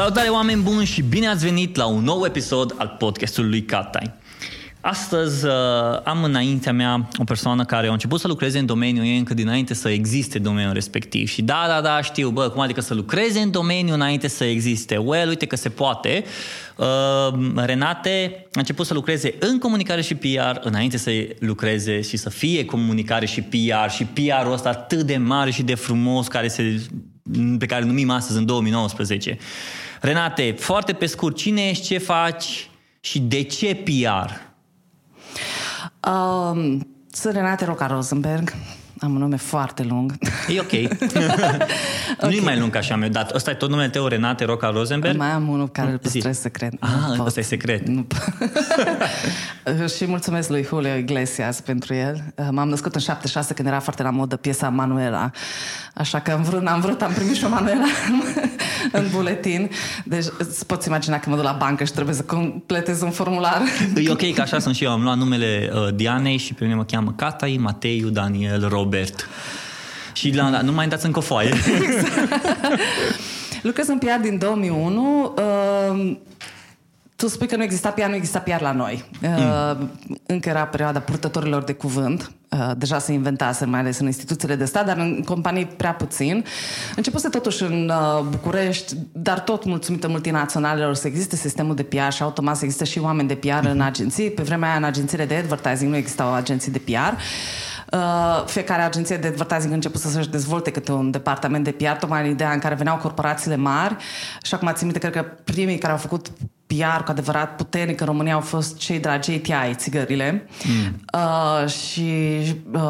Salutare oameni buni și bine ați venit la un nou episod al podcastului lui Catai. Astăzi uh, am înaintea mea o persoană care a început să lucreze în domeniul ei încă dinainte să existe domeniul respectiv. Și da, da, da, știu, bă, cum adică să lucreze în domeniu înainte să existe? Well, uite că se poate. Uh, Renate a început să lucreze în comunicare și PR înainte să lucreze și să fie comunicare și PR și PR-ul ăsta atât de mare și de frumos care se, pe care îl numim astăzi în 2019. Renate, foarte pe scurt, cine ești, ce faci și de ce PR? Um, sunt Renate Roca Rosenberg. Am un nume foarte lung. E ok. okay. Nu e mai lung ca așa mi-a dat. Ăsta e tot numele tău, Renate Roca Rosenberg? Mai am unul care îl păstrez secret. Ah, ăsta e secret. Nu și mulțumesc lui Julio Iglesias pentru el. M-am născut în 76 când era foarte la modă piesa Manuela. Așa că am vrut, am vrut, am primit și o Manuela în buletin. Deci îți poți imagina că mă duc la bancă și trebuie să completez un formular. E ok că așa sunt și eu. Am luat numele uh, Dianei și pe mine mă cheamă Catai, Mateiu, Daniel, Robert. Și la, nu mai dați încă o foaie. Exact. Lucrez în PR din 2001. Uh, tu spui că nu exista PR, nu exista PR la noi. Uh, mm. Încă era perioada purtătorilor de cuvânt. Uh, deja se inventase, mai ales în instituțiile de stat, dar în companii prea puțin. Începuse totuși în uh, București, dar tot mulțumită multinaționalelor să existe sistemul de PR și automat să există și oameni de PR mm-hmm. în mhm. agenții. Pe vremea aia, în agențiile de advertising nu existau agenții de PR. Uh, fiecare agenție de advertising a început să-și dezvolte câte un departament de PR, tocmai în ideea în care veneau corporațiile mari și acum țin minte, cred că primii care au făcut PR cu adevărat puternic în România au fost cei de la JTI, țigările. Mm. Uh, și uh,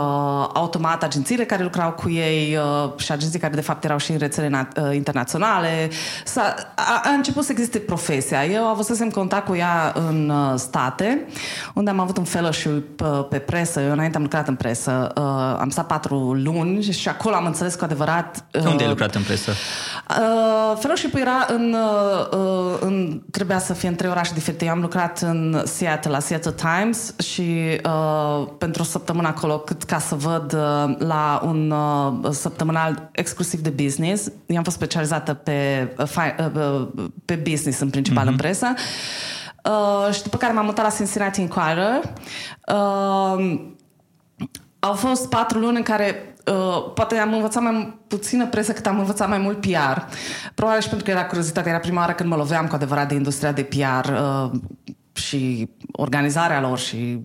automat agențiile care lucrau cu ei uh, și agenții care de fapt erau și în rețele na- uh, internaționale. S-a, a, a început să existe profesia. Eu avusesem contact cu ea în uh, state, unde am avut un fellowship uh, pe presă. Eu înainte am lucrat în presă. Uh, am stat patru luni și acolo am înțeles cu adevărat... Uh, unde ai lucrat în presă? Uh, fellowship era în, uh, uh, în... Trebuia să să fie în trei orașe diferite. Eu am lucrat în Seattle, la Seattle Times și uh, pentru o săptămână acolo, cât ca să văd uh, la un uh, săptămânal exclusiv de business. Eu am fost specializată pe, uh, fi, uh, pe business în principal mm-hmm. în presă. Uh, și după care m-am mutat la Cincinnati Inquirer. Uh, au fost patru luni în care Uh, poate am învățat mai puțină presă cât am învățat mai mult PR. Probabil și pentru că era curiozitate, era prima oară când mă loveam cu adevărat de industria de PR uh, și organizarea lor și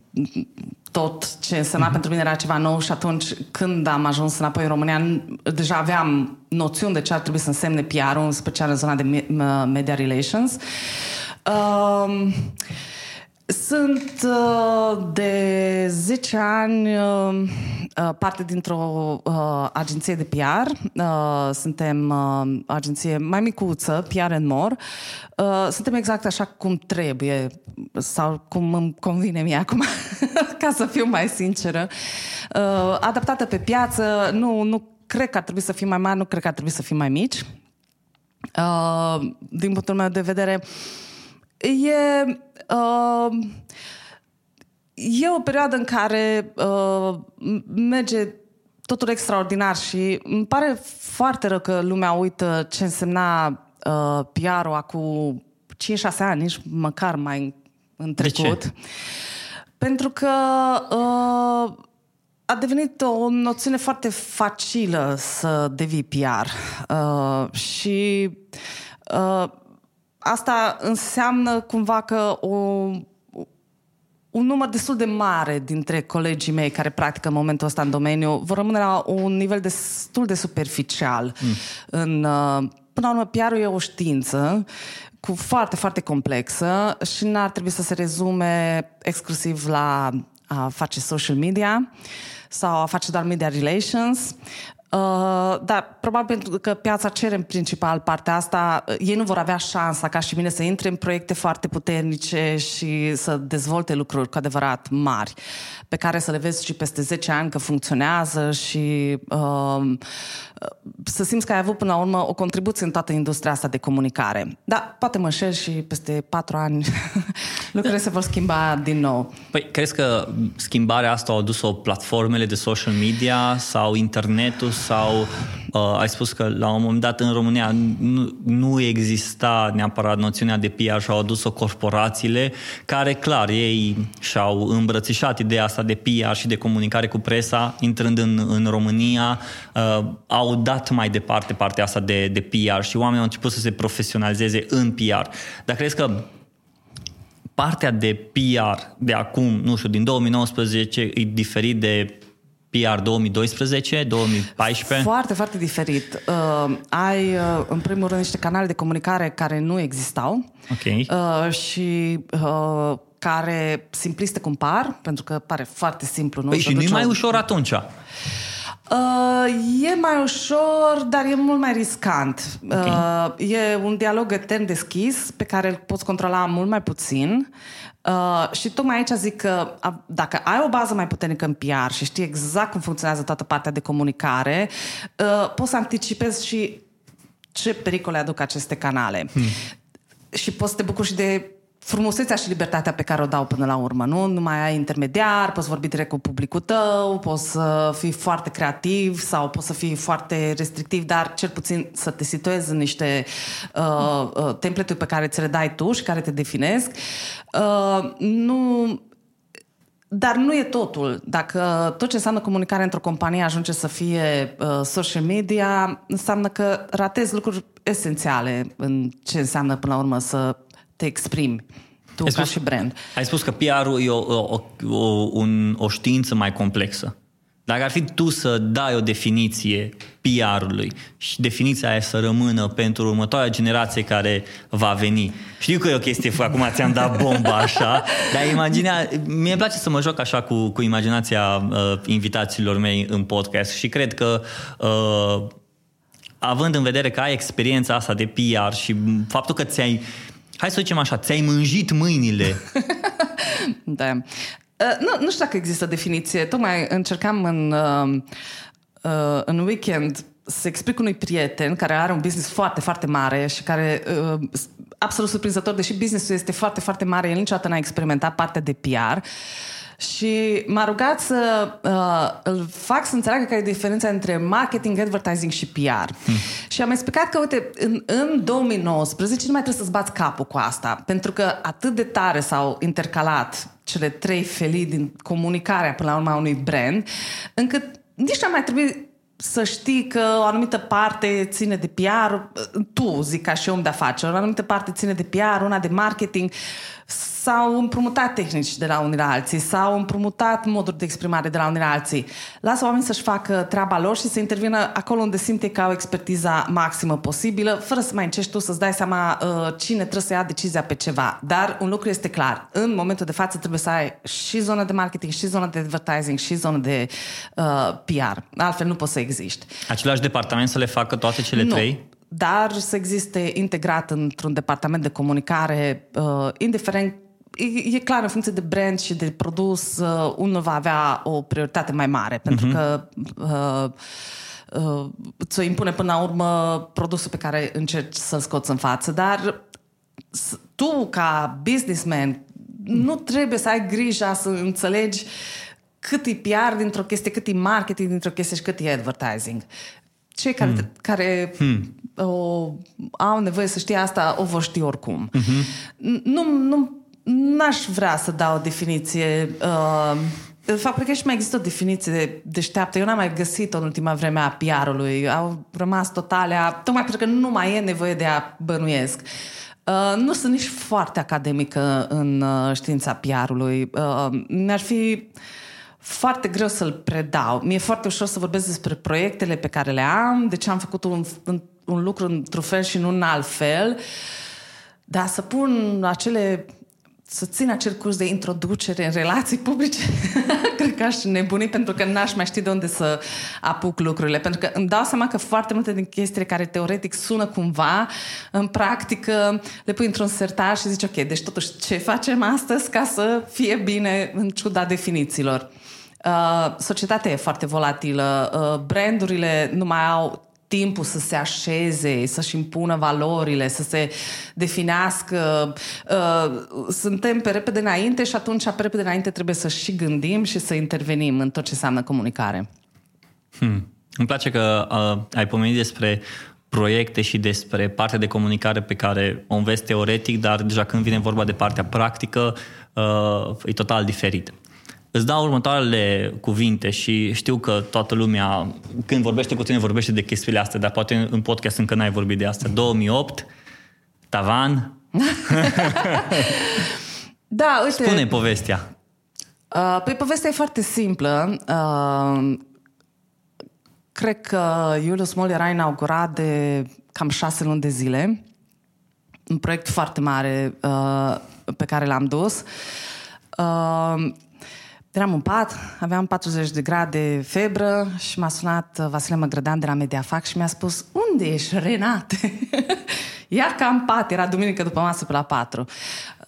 tot ce însemna mm-hmm. pentru mine era ceva nou și atunci când am ajuns înapoi în România deja aveam noțiuni de ce ar trebui să însemne PR-ul, în special în zona de media relations. Uh, sunt uh, de 10 ani uh, uh, parte dintr-o agenție de PR. Suntem agenție mai micuță, PR and More. Suntem exact așa cum trebuie sau cum îmi convine mie acum, ca să fiu mai sinceră. Adaptată pe piață, nu, nu cred că ar trebui să fim mai mari, nu cred că ar trebui să fim mai mici. Din punctul meu de vedere, e uh, e o perioadă în care uh, merge totul extraordinar și îmi pare foarte rău că lumea uită ce însemna uh, PR-ul acum 5-6 ani, nici măcar mai în trecut. De ce? Pentru că uh, a devenit o noțiune foarte facilă să devii PR. Uh, și uh, asta înseamnă cumva că o, un număr destul de mare dintre colegii mei care practică în momentul ăsta în domeniu vor rămâne la un nivel destul de superficial. Mm. În, uh, până la urmă, PR-ul e o știință cu foarte, foarte complexă și n-ar trebui să se rezume exclusiv la a face social media sau a face doar media relations. Uh, dar probabil pentru că piața cere în principal partea asta, uh, ei nu vor avea șansa ca și mine să intre în proiecte foarte puternice și să dezvolte lucruri cu adevărat mari, pe care să le vezi și peste 10 ani că funcționează și uh, să simți că ai avut până la urmă o contribuție în toată industria asta de comunicare. Da, poate mă înșel și peste patru ani lucrurile se vor schimba din nou. Păi, crezi că schimbarea asta au adus-o platformele de social media sau internetul sau uh, ai spus că la un moment dat în România nu, nu exista neapărat noțiunea de PR și au adus-o corporațiile care, clar, ei și-au îmbrățișat ideea asta de PR și de comunicare cu presa, intrând în, în România, uh, au dat mai departe partea asta de, de PR și oamenii au început să se profesionalizeze în PR. Dar crezi că partea de PR de acum, nu știu, din 2019 e diferit de PR 2012, 2014? Foarte, foarte diferit. Uh, ai, uh, în primul rând, niște canale de comunicare care nu existau Ok. uh, și uh, care simpliste cum par, pentru că pare foarte simplu. Nu? Păi Să și nu e duci o- mai ușor atunci. Uh, e mai ușor, dar e mult mai riscant. Ok. Uh, e un dialog etern deschis pe care îl poți controla mult mai puțin. Uh, și tocmai aici zic că a, dacă ai o bază mai puternică în PR și știi exact cum funcționează toată partea de comunicare, uh, poți să anticipezi și ce pericole aduc aceste canale. Hmm. Și poți să te bucuri și de frumusețea și libertatea pe care o dau până la urmă, nu? Nu mai ai intermediar, poți vorbi direct cu publicul tău, poți să fii foarte creativ sau poți să fii foarte restrictiv, dar cel puțin să te situezi în niște uh, uh, template-uri pe care ți le dai tu și care te definesc. Uh, nu dar nu e totul. Dacă tot ce înseamnă comunicare într-o companie ajunge să fie uh, social media, înseamnă că ratezi lucruri esențiale în ce înseamnă până la urmă să te exprimi tu Ai ca spus- și brand. Ai spus că PR-ul e o, o, o, un, o știință mai complexă. Dacă ar fi tu să dai o definiție PR-ului și definiția aia să rămână pentru următoarea generație care va veni. Știu că e o chestie, fă, acum ți-am dat bomba așa, dar imaginea, mie îmi place să mă joc așa cu, cu imaginația uh, invitațiilor mei în podcast și cred că uh, având în vedere că ai experiența asta de PR și faptul că ți-ai Hai să zicem așa, ți-ai mânjit mâinile Da. Uh, nu, nu știu dacă există definiție. Tocmai încercam în, uh, uh, în weekend să explic unui prieten care are un business foarte, foarte mare și care, uh, absolut surprinzător, deși businessul este foarte, foarte mare, el niciodată n-a experimentat partea de PR. Și m-a rugat să uh, îl fac să înțeleagă care e diferența între marketing, advertising și PR. Hmm. Și am explicat că, uite, în, în 2019 nu mai trebuie să-ți bați capul cu asta, pentru că atât de tare s-au intercalat cele trei felii din comunicarea până la urma unui brand, încât nici nu mai trebuie să știi că o anumită parte ține de PR, tu zic ca și om de afaceri, o anumită parte ține de PR, una de marketing, s-au împrumutat tehnici de la unii la alții, s-au împrumutat moduri de exprimare de la unii la alții. Lasă oamenii să-și facă treaba lor și să intervină acolo unde simte că au expertiza maximă posibilă, fără să mai încerci tu să-ți dai seama uh, cine trebuie să ia decizia pe ceva. Dar un lucru este clar, în momentul de față trebuie să ai și zonă de marketing, și zonă de advertising, și zonă de uh, PR. Altfel nu poți să existi. Același departament să le facă toate cele nu. trei? Dar să existe integrat într-un departament de comunicare, uh, indiferent E, e clar, în funcție de brand și de produs, uh, unul va avea o prioritate mai mare, pentru uh-huh. că uh, uh, ți-o impune până la urmă produsul pe care încerci să-l scoți în față. Dar s- tu, ca businessman, nu trebuie să ai grija să înțelegi cât e PR dintr-o chestie, cât e marketing dintr-o chestie și cât e advertising. Cei care, hmm. care hmm. O, au nevoie să știe asta, o vor ști oricum. Uh-huh. Nu, nu, n-aș vrea să dau o definiție. Uh, de fapt, cred că și mai există o definiție deșteaptă. Eu n-am mai găsit-o în ultima vreme a PR-ului. Au rămas totalea, tocmai pentru că nu mai e nevoie de a bănuiesc. Uh, nu sunt nici foarte academică în uh, știința PR-ului. Uh, mi-ar fi foarte greu să-l predau. Mi-e foarte ușor să vorbesc despre proiectele pe care le am, de ce am făcut un, un, un lucru într-un fel și nu în alt fel, dar să pun acele să țin acel curs de introducere în relații publice, cred că aș nebuni pentru că n-aș mai ști de unde să apuc lucrurile. Pentru că îmi dau seama că foarte multe din chestiile care teoretic sună cumva, în practică le pui într-un sertar și zici, ok, deci totuși ce facem astăzi ca să fie bine în ciuda definițiilor? Uh, societatea e foarte volatilă, uh, brandurile nu mai au timpul să se așeze, să-și impună valorile, să se definească. Uh, suntem pe repede înainte și atunci pe repede înainte trebuie să și gândim și să intervenim în tot ce înseamnă comunicare. Hmm. Îmi place că uh, ai pomenit despre proiecte și despre partea de comunicare pe care o înveți teoretic, dar deja când vine vorba de partea practică, uh, e total diferit. Îți dau următoarele cuvinte și știu că toată lumea, când vorbește cu tine, vorbește de chestiile astea, dar poate în podcast încă n-ai vorbit de asta. 2008, tavan. da, uite. Spune povestea. Uh, păi povestea e foarte simplă. Uh, cred că Julius Mol era inaugurat de cam șase luni de zile. Un proiect foarte mare uh, pe care l-am dus. Uh, Eram în pat, aveam 40 de grade febră și m-a sunat Vasile Măgrădean de la Mediafax și mi-a spus Unde ești, Renate? Ia ca în pat, era duminică după masă pe la 4.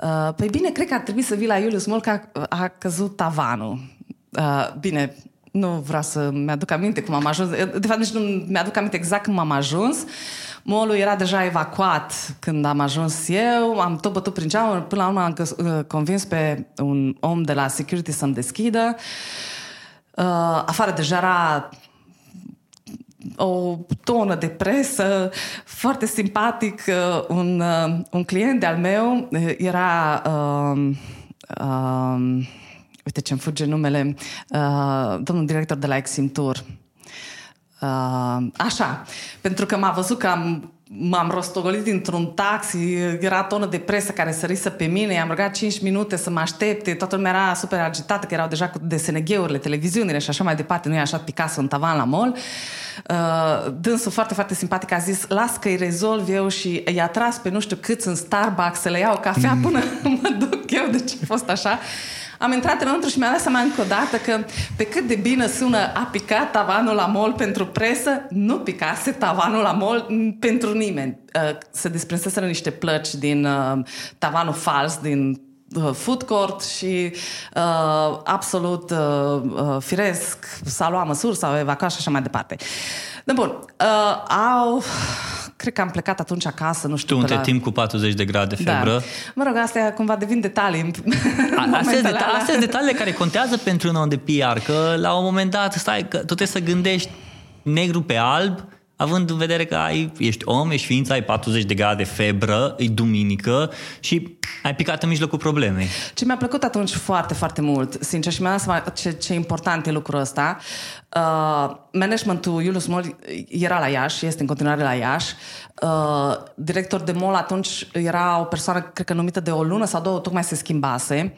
Uh, păi bine, cred că ar trebui să vii la Iulius Mol că a, a căzut tavanul. Uh, bine, nu vreau să mi-aduc aminte cum am ajuns. De fapt, nici nu mi-aduc aminte exact cum am ajuns. Molul era deja evacuat când am ajuns eu, am tot bătut prin geamă, până la urmă am uh, convins pe un om de la security să-mi deschidă. Uh, afară deja era o tonă de presă, foarte simpatic. Uh, un, uh, un client de-al meu uh, era... Uh, uh, uite ce-mi fuge numele, uh, domnul director de la Eximtur. Uh, așa, pentru că m-a văzut că am m-am rostogolit dintr-un taxi, era tonă de presă care sărise pe mine, i-am rugat 5 minute să mă aștepte, toată lumea era super agitată, că erau deja cu DSNG-urile, televiziunile și așa mai departe, nu e așa Picasso în tavan la mall. Uh, dânsul foarte, foarte simpatic a zis, las că îi rezolv eu și i-a tras pe nu știu câți în Starbucks să le iau cafea mm. până mă duc eu, deci a fost așa. Am intrat înăuntru și mi-am dat seama încă o dată că pe cât de bine sună a picat tavanul la mol pentru presă, nu picase tavanul la mol pentru nimeni. Uh, se desprinseseră niște plăci din uh, tavanul fals, din uh, food court și uh, absolut uh, uh, firesc s-a luat măsuri, s-au evacuat și așa mai departe. De bun, uh, au cred că am plecat atunci acasă, nu știu. Tu între la... timp cu 40 de grade da. febră. Da. Mă rog, astea cumva devin detalii. Astea sunt deta- detaliile care contează pentru un om de PR, că la un moment dat, stai, că tu trebuie să gândești negru pe alb, având în vedere că ai, ești om, ești ființă, ai 40 de grade febră, e duminică și ai picat în mijlocul problemei. Ce mi-a plăcut atunci foarte, foarte mult, sincer, și mi-a dat seama ce, ce important e lucrul ăsta. Uh, managementul Iulius Mol era la Iași, este în continuare la Iași. Uh, director de mall atunci era o persoană, cred că numită de o lună sau două, tocmai se schimbase.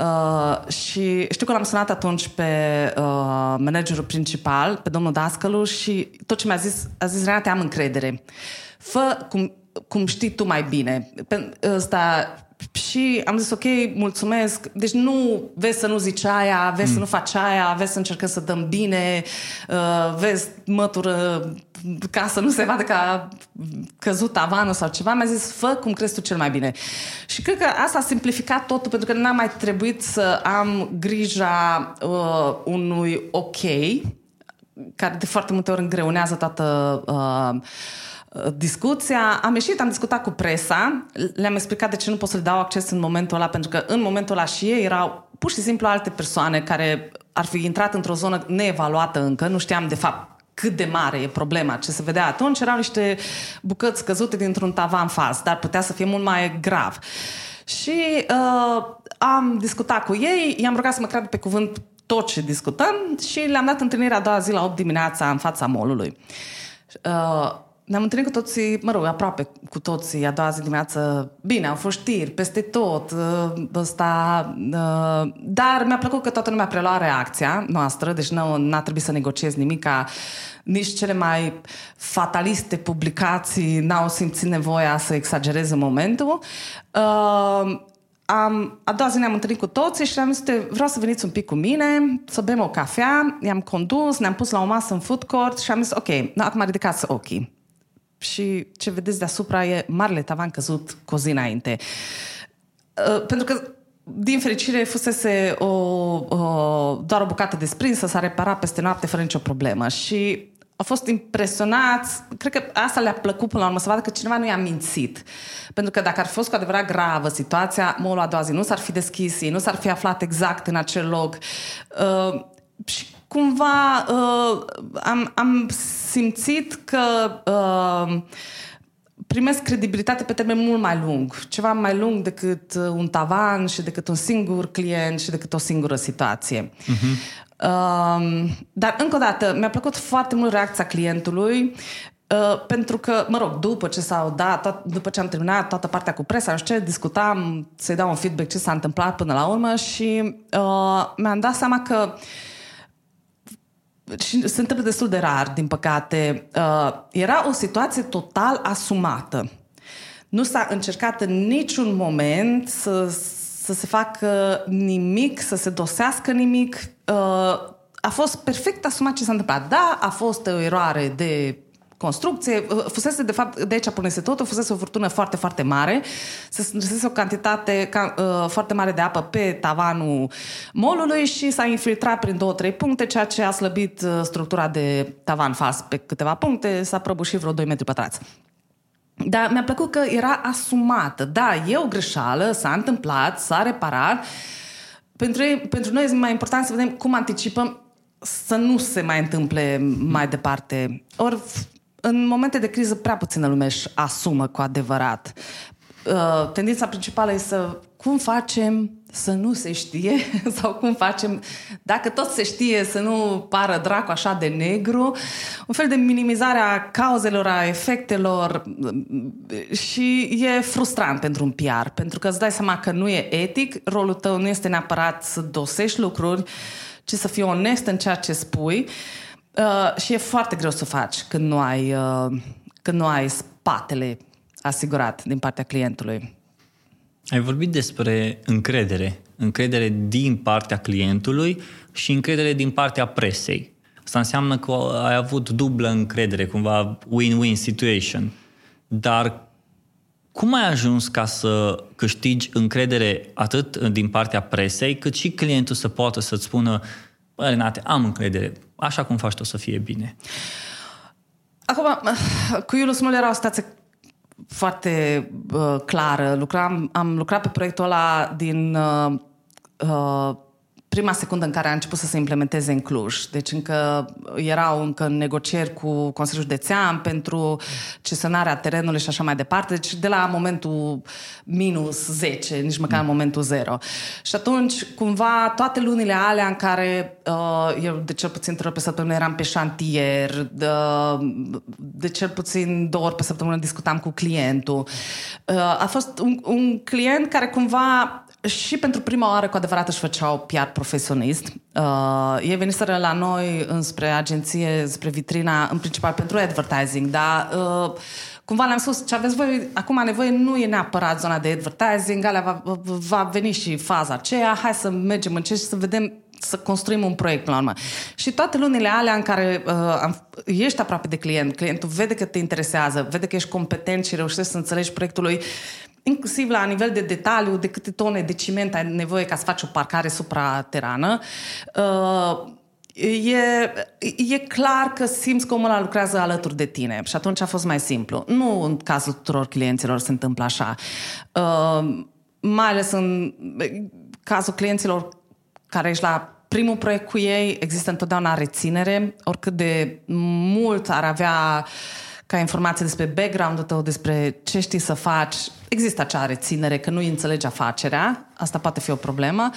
Uh, și știu că l-am sunat atunci pe uh, managerul principal, pe domnul Dascălu și tot ce mi-a zis, a zis, Renate, am încredere. Fă cum, cum știi tu mai bine. Pe, ăsta, și am zis, ok, mulțumesc. Deci nu vezi să nu zici aia, vezi mm. să nu faci aia, vezi să încercăm să dăm bine, uh, vezi mătură ca să nu se vadă că a căzut tavanul sau ceva. Mi-a zis, fă cum crezi tu cel mai bine. Și cred că asta a simplificat totul, pentru că n-a mai trebuit să am grija uh, unui ok, care de foarte multe ori îngreunează toată... Uh, discuția. Am ieșit, am discutat cu presa, le-am explicat de ce nu pot să le dau acces în momentul ăla, pentru că în momentul ăla și ei erau pur și simplu alte persoane care ar fi intrat într-o zonă neevaluată încă, nu știam de fapt cât de mare e problema. Ce se vedea atunci erau niște bucăți căzute dintr-un tavan fals, dar putea să fie mult mai grav. Și uh, am discutat cu ei, i-am rugat să mă creadă pe cuvânt tot ce discutăm și le-am dat întâlnirea a doua zi la 8 dimineața în fața molului. Uh, ne-am întâlnit cu toții, mă rog, aproape cu toții a doua zi dimineață. Bine, au fost știri peste tot, uh, ăsta, uh, dar mi-a plăcut că toată lumea prelua reacția noastră, deci nu n-a trebuit să negociez nimic, ca nici cele mai fataliste publicații n-au simțit nevoia să exagereze momentul. Uh, am, a doua zi ne-am întâlnit cu toții și le-am zis, vreau să veniți un pic cu mine, să bem o cafea, i-am condus, ne-am pus la o masă în food court și am zis, ok, acum ridicați ochii și ce vedeți deasupra e marele tavan căzut cu o zi înainte. Uh, pentru că din fericire fusese o, o, doar o bucată desprinsă, s-a reparat peste noapte fără nicio problemă și au fost impresionați, cred că asta le-a plăcut până la urmă, să vadă că cineva nu i-a mințit. Pentru că dacă ar fi fost cu adevărat gravă situația, molul a doua zi nu s-ar fi deschis, ei nu s-ar fi aflat exact în acel loc. Uh, și cumva uh, am, am simțit că uh, primesc credibilitate pe termen mult mai lung, ceva mai lung decât uh, un tavan și decât un singur client și decât o singură situație. Uh-huh. Uh, dar, încă o dată, mi-a plăcut foarte mult reacția clientului. Uh, pentru că, mă rog, după ce s-au dat, tot, după ce am terminat toată partea cu presa, nu știu ce, discutam să-i dau un feedback ce s-a întâmplat până la urmă și uh, mi-am dat seama că și se întâmplă destul de rar, din păcate, uh, era o situație total asumată. Nu s-a încercat în niciun moment să, să se facă nimic, să se dosească nimic. Uh, a fost perfect asumat ce s-a întâmplat. Da, a fost o eroare de construcție. Fusese, de fapt, de aici punese totul, fusese o furtună foarte, foarte mare. Se fusese o cantitate ca, uh, foarte mare de apă pe tavanul molului și s-a infiltrat prin două, trei puncte, ceea ce a slăbit uh, structura de tavan fals pe câteva puncte, s-a prăbușit vreo 2 metri pătrați. Dar mi-a plăcut că era asumată. Da, e o greșeală, s-a întâmplat, s-a reparat. Pentru, ei, pentru noi e mai important să vedem cum anticipăm să nu se mai întâmple mai departe. Ori în momente de criză prea puțină lume își asumă cu adevărat. Uh, tendința principală e să cum facem să nu se știe sau cum facem, dacă tot se știe, să nu pară dracu așa de negru, un fel de minimizare a cauzelor, a efectelor și e frustrant pentru un PR, pentru că îți dai seama că nu e etic, rolul tău nu este neapărat să dosești lucruri, ci să fii onest în ceea ce spui uh, și e foarte greu să faci când nu ai, uh, când nu ai spatele asigurat din partea clientului. Ai vorbit despre încredere, încredere din partea clientului și încredere din partea presei. Asta înseamnă că ai avut dublă încredere, cumva win-win situation. Dar cum ai ajuns ca să câștigi încredere atât din partea presei, cât și clientul să poată să-ți spună Bă, Renate, am încredere, așa cum faci tu să fie bine. Acum, cu Iulus Smol era o situație foarte uh, clară. Lucram, am lucrat pe proiectul ăla din uh, uh, prima secundă în care a început să se implementeze în Cluj. Deci încă erau încă în negocieri cu Consiliul Județean pentru cesionarea terenului și așa mai departe. Deci de la momentul minus 10, nici măcar în momentul 0. Și atunci, cumva, toate lunile alea în care uh, eu de cel puțin trei ori pe săptămână eram pe șantier, de, de cel puțin două ori pe săptămână discutam cu clientul. Uh, a fost un, un client care cumva și pentru prima oară cu adevărat își făceau PR profesionist. Uh, ei veniseră la noi înspre agenție, spre vitrina, în principal pentru advertising, dar uh, cumva le-am spus ce aveți voi acum nevoie nu e neapărat zona de advertising, alea va, va veni și faza aceea, hai să mergem în ce și să vedem să construim un proiect până la urmă. Și toate lunile alea în care uh, am, ești aproape de client, clientul vede că te interesează, vede că ești competent și reușești să înțelegi proiectul lui, inclusiv la nivel de detaliu, de câte tone de ciment ai nevoie ca să faci o parcare supraterană, uh, e, e clar că simți că omul ăla lucrează alături de tine și atunci a fost mai simplu. Nu în cazul tuturor clienților se întâmplă așa. Uh, mai ales în cazul clienților care ești la primul proiect cu ei, există întotdeauna reținere, oricât de mult ar avea uh, ca informație despre background-ul tău, despre ce știi să faci, există acea reținere că nu înțelegi afacerea, asta poate fi o problemă,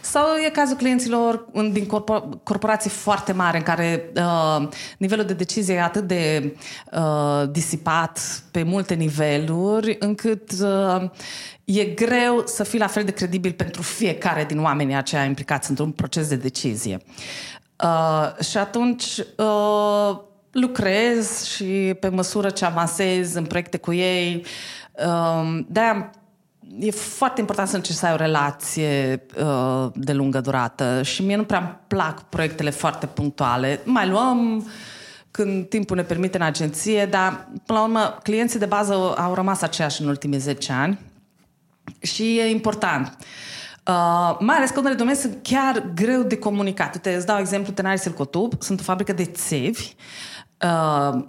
sau e cazul clienților din corpor- corporații foarte mari în care uh, nivelul de decizie e atât de uh, disipat pe multe niveluri, încât uh, e greu să fii la fel de credibil pentru fiecare din oamenii aceia implicați într-un proces de decizie. Uh, și atunci uh, lucrez și pe măsură ce avansez în proiecte cu ei, um, de-aia e foarte important să încerci să ai o relație uh, de lungă durată și mie nu prea îmi plac proiectele foarte punctuale. Mai luăm când timpul ne permite în agenție, dar până la urmă clienții de bază au rămas aceiași în ultimii 10 ani și e important. Uh, mai ales că unele domenii sunt chiar greu de comunicat. Uite, îți dau exemplu, Tenarii Silcotub, sunt o fabrică de țevi Uh,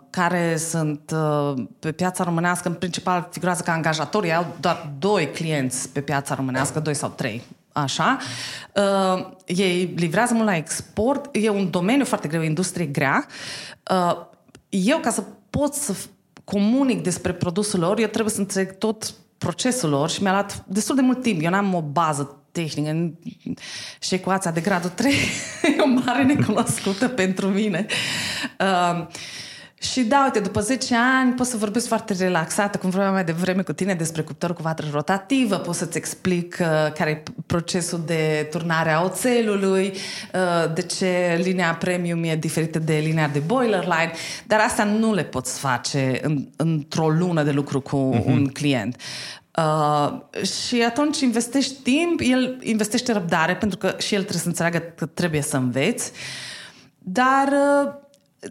care sunt uh, pe piața românească, în principal figurează ca angajatori, au doar doi clienți pe piața românească, doi sau trei. așa. Uh, ei livrează mult la export. E un domeniu foarte greu, industrie grea. Uh, eu, ca să pot să comunic despre produsul lor, eu trebuie să înțeleg tot procesul lor și mi-a luat destul de mult timp. Eu n-am o bază tehnică și ecuația de gradul 3 e o mare necunoscută pentru mine. Uh, și da, uite, după 10 ani pot să vorbesc foarte relaxată, cum vorbeam mai devreme cu tine despre cuptorul cu vatră rotativă, pot să-ți explic uh, care e procesul de turnare a oțelului, uh, de ce linia premium e diferită de linia de boiler line, dar asta nu le poți face în, într-o lună de lucru cu uh-huh. un client. Uh, și atunci investești timp, el investește răbdare, pentru că și el trebuie să înțeleagă că trebuie să înveți, dar uh,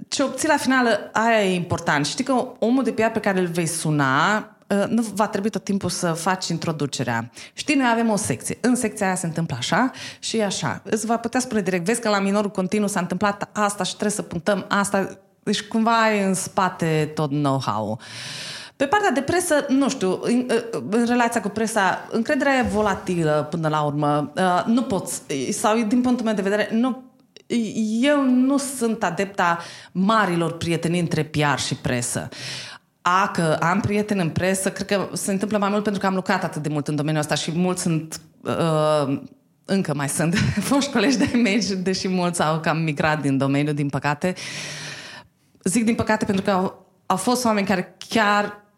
ce obții la final, aia e important. Știi că omul de PR pe care îl vei suna uh, nu va trebui tot timpul să faci introducerea. Știi, noi avem o secție. În secția aia se întâmplă așa și e așa. Îți va putea spune direct, vezi că la minorul continuu s-a întâmplat asta și trebuie să punctăm asta. Deci cumva ai în spate tot know-how-ul. Pe partea de presă, nu știu, în, uh, în relația cu presa, încrederea e volatilă până la urmă. Uh, nu poți, sau din punctul meu de vedere, nu eu nu sunt adepta marilor prietenii între PR și presă. A, că am prieteni în presă, cred că se întâmplă mai mult pentru că am lucrat atât de mult în domeniul ăsta și mulți sunt... Uh, încă mai sunt foști colegi de image, deși mulți au cam migrat din domeniu, din păcate. Zic din păcate pentru că au, au fost oameni care chiar uh,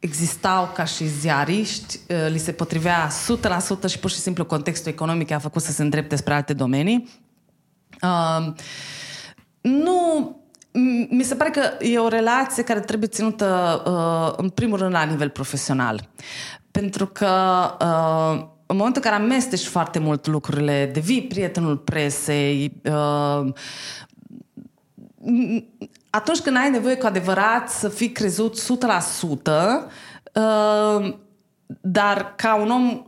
existau ca și ziariști, uh, li se potrivea 100% și pur și simplu contextul economic a făcut să se îndrepte spre alte domenii. Uh, nu mi se pare că e o relație care trebuie ținută uh, în primul rând la nivel profesional. Pentru că uh, în momentul în care amesteci foarte mult lucrurile, devii prietenul presei, uh, atunci când ai nevoie cu adevărat să fii crezut 100%, uh, dar ca un om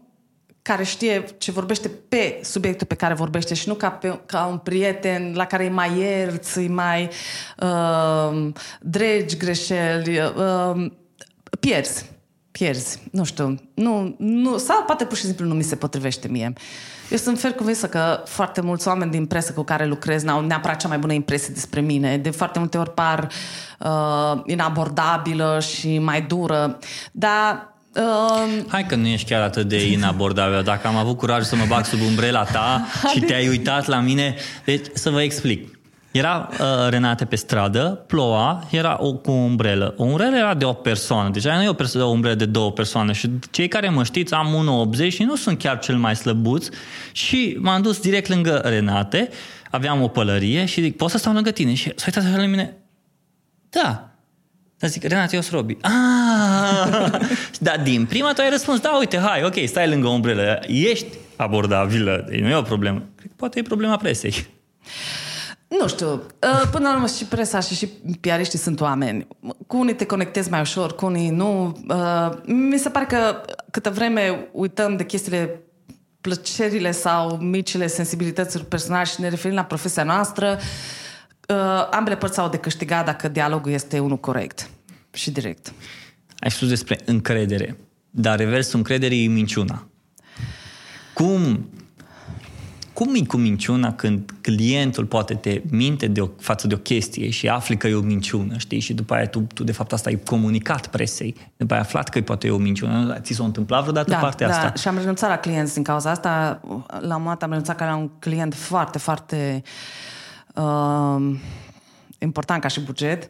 care știe ce vorbește pe subiectul pe care vorbește și nu ca, pe, ca un prieten la care îi mai ierți, îi mai uh, dregi greșeli, uh, pierzi. Pierzi. Nu știu. Nu, nu, sau poate pur și simplu nu mi se potrivește mie. Eu sunt fer convinsă că foarte mulți oameni din presă cu care lucrez n-au neapărat cea mai bună impresie despre mine. De foarte multe ori par uh, inabordabilă și mai dură. Dar Uh, Hai că nu ești chiar atât de inabordabil. Dacă am avut curaj să mă bag sub umbrela ta și te-ai uitat la mine, deci să vă explic. Era uh, Renate pe stradă, ploua, era o, cu o umbrelă. O umbrelă era de o persoană, deci nu e o, perso- o umbrelă de două persoane. Și cei care mă știți, am 1,80 și nu sunt chiar cel mai slăbuț. Și m-am dus direct lângă Renate, aveam o pălărie și zic, pot să stau lângă tine? Și s-a uitat la mine, da, dar zic, Renat, eu sunt Robi. Ah! Dar din prima tu ai răspuns, da, uite, hai, ok, stai lângă o umbrelă, ești abordabilă, deci nu e o problemă. Cred că poate e problema presei. Nu știu, uh, până la urmă și presa și și piariștii sunt oameni. Cu unii te conectezi mai ușor, cu unii nu. Uh, mi se pare că câtă vreme uităm de chestiile plăcerile sau micile sensibilități personale și ne referim la profesia noastră, uh, ambele părți au de câștigat dacă dialogul este unul corect și direct. Ai spus despre încredere, dar reversul încrederii e minciuna. Cum cum e cu minciuna când clientul poate te minte de o, față de o chestie și afli că e o minciună, știi? Și după aia tu, tu de fapt asta ai comunicat presei. După aia ai aflat că poate e o minciună. Ți s-a întâmplat vreodată da, partea da. asta? și am renunțat la clienți din cauza asta. La un moment am renunțat că era un client foarte, foarte uh, important ca și buget.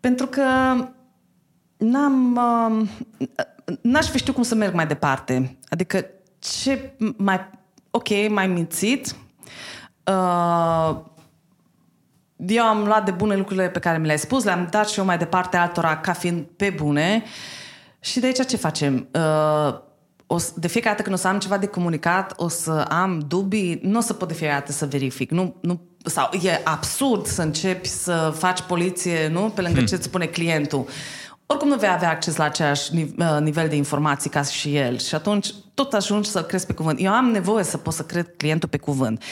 Pentru că n-am... Uh, n-aș fi știu cum să merg mai departe. Adică ce mai... Ok, mai mințit. Uh, eu am luat de bune lucrurile pe care mi le-ai spus, le-am dat și eu mai departe altora ca fiind pe bune. Și de aici ce facem? Uh, o, de fiecare dată când o să am ceva de comunicat, o să am dubii, nu o să pot de fiecare dată să verific. Nu, nu, sau e absurd să începi să faci poliție, nu? Pe lângă hmm. ce îți spune clientul. Oricum nu vei avea acces la același uh, nivel de informații ca și el. Și atunci tot ajungi să-l crezi pe cuvânt. Eu am nevoie să pot să cred clientul pe cuvânt.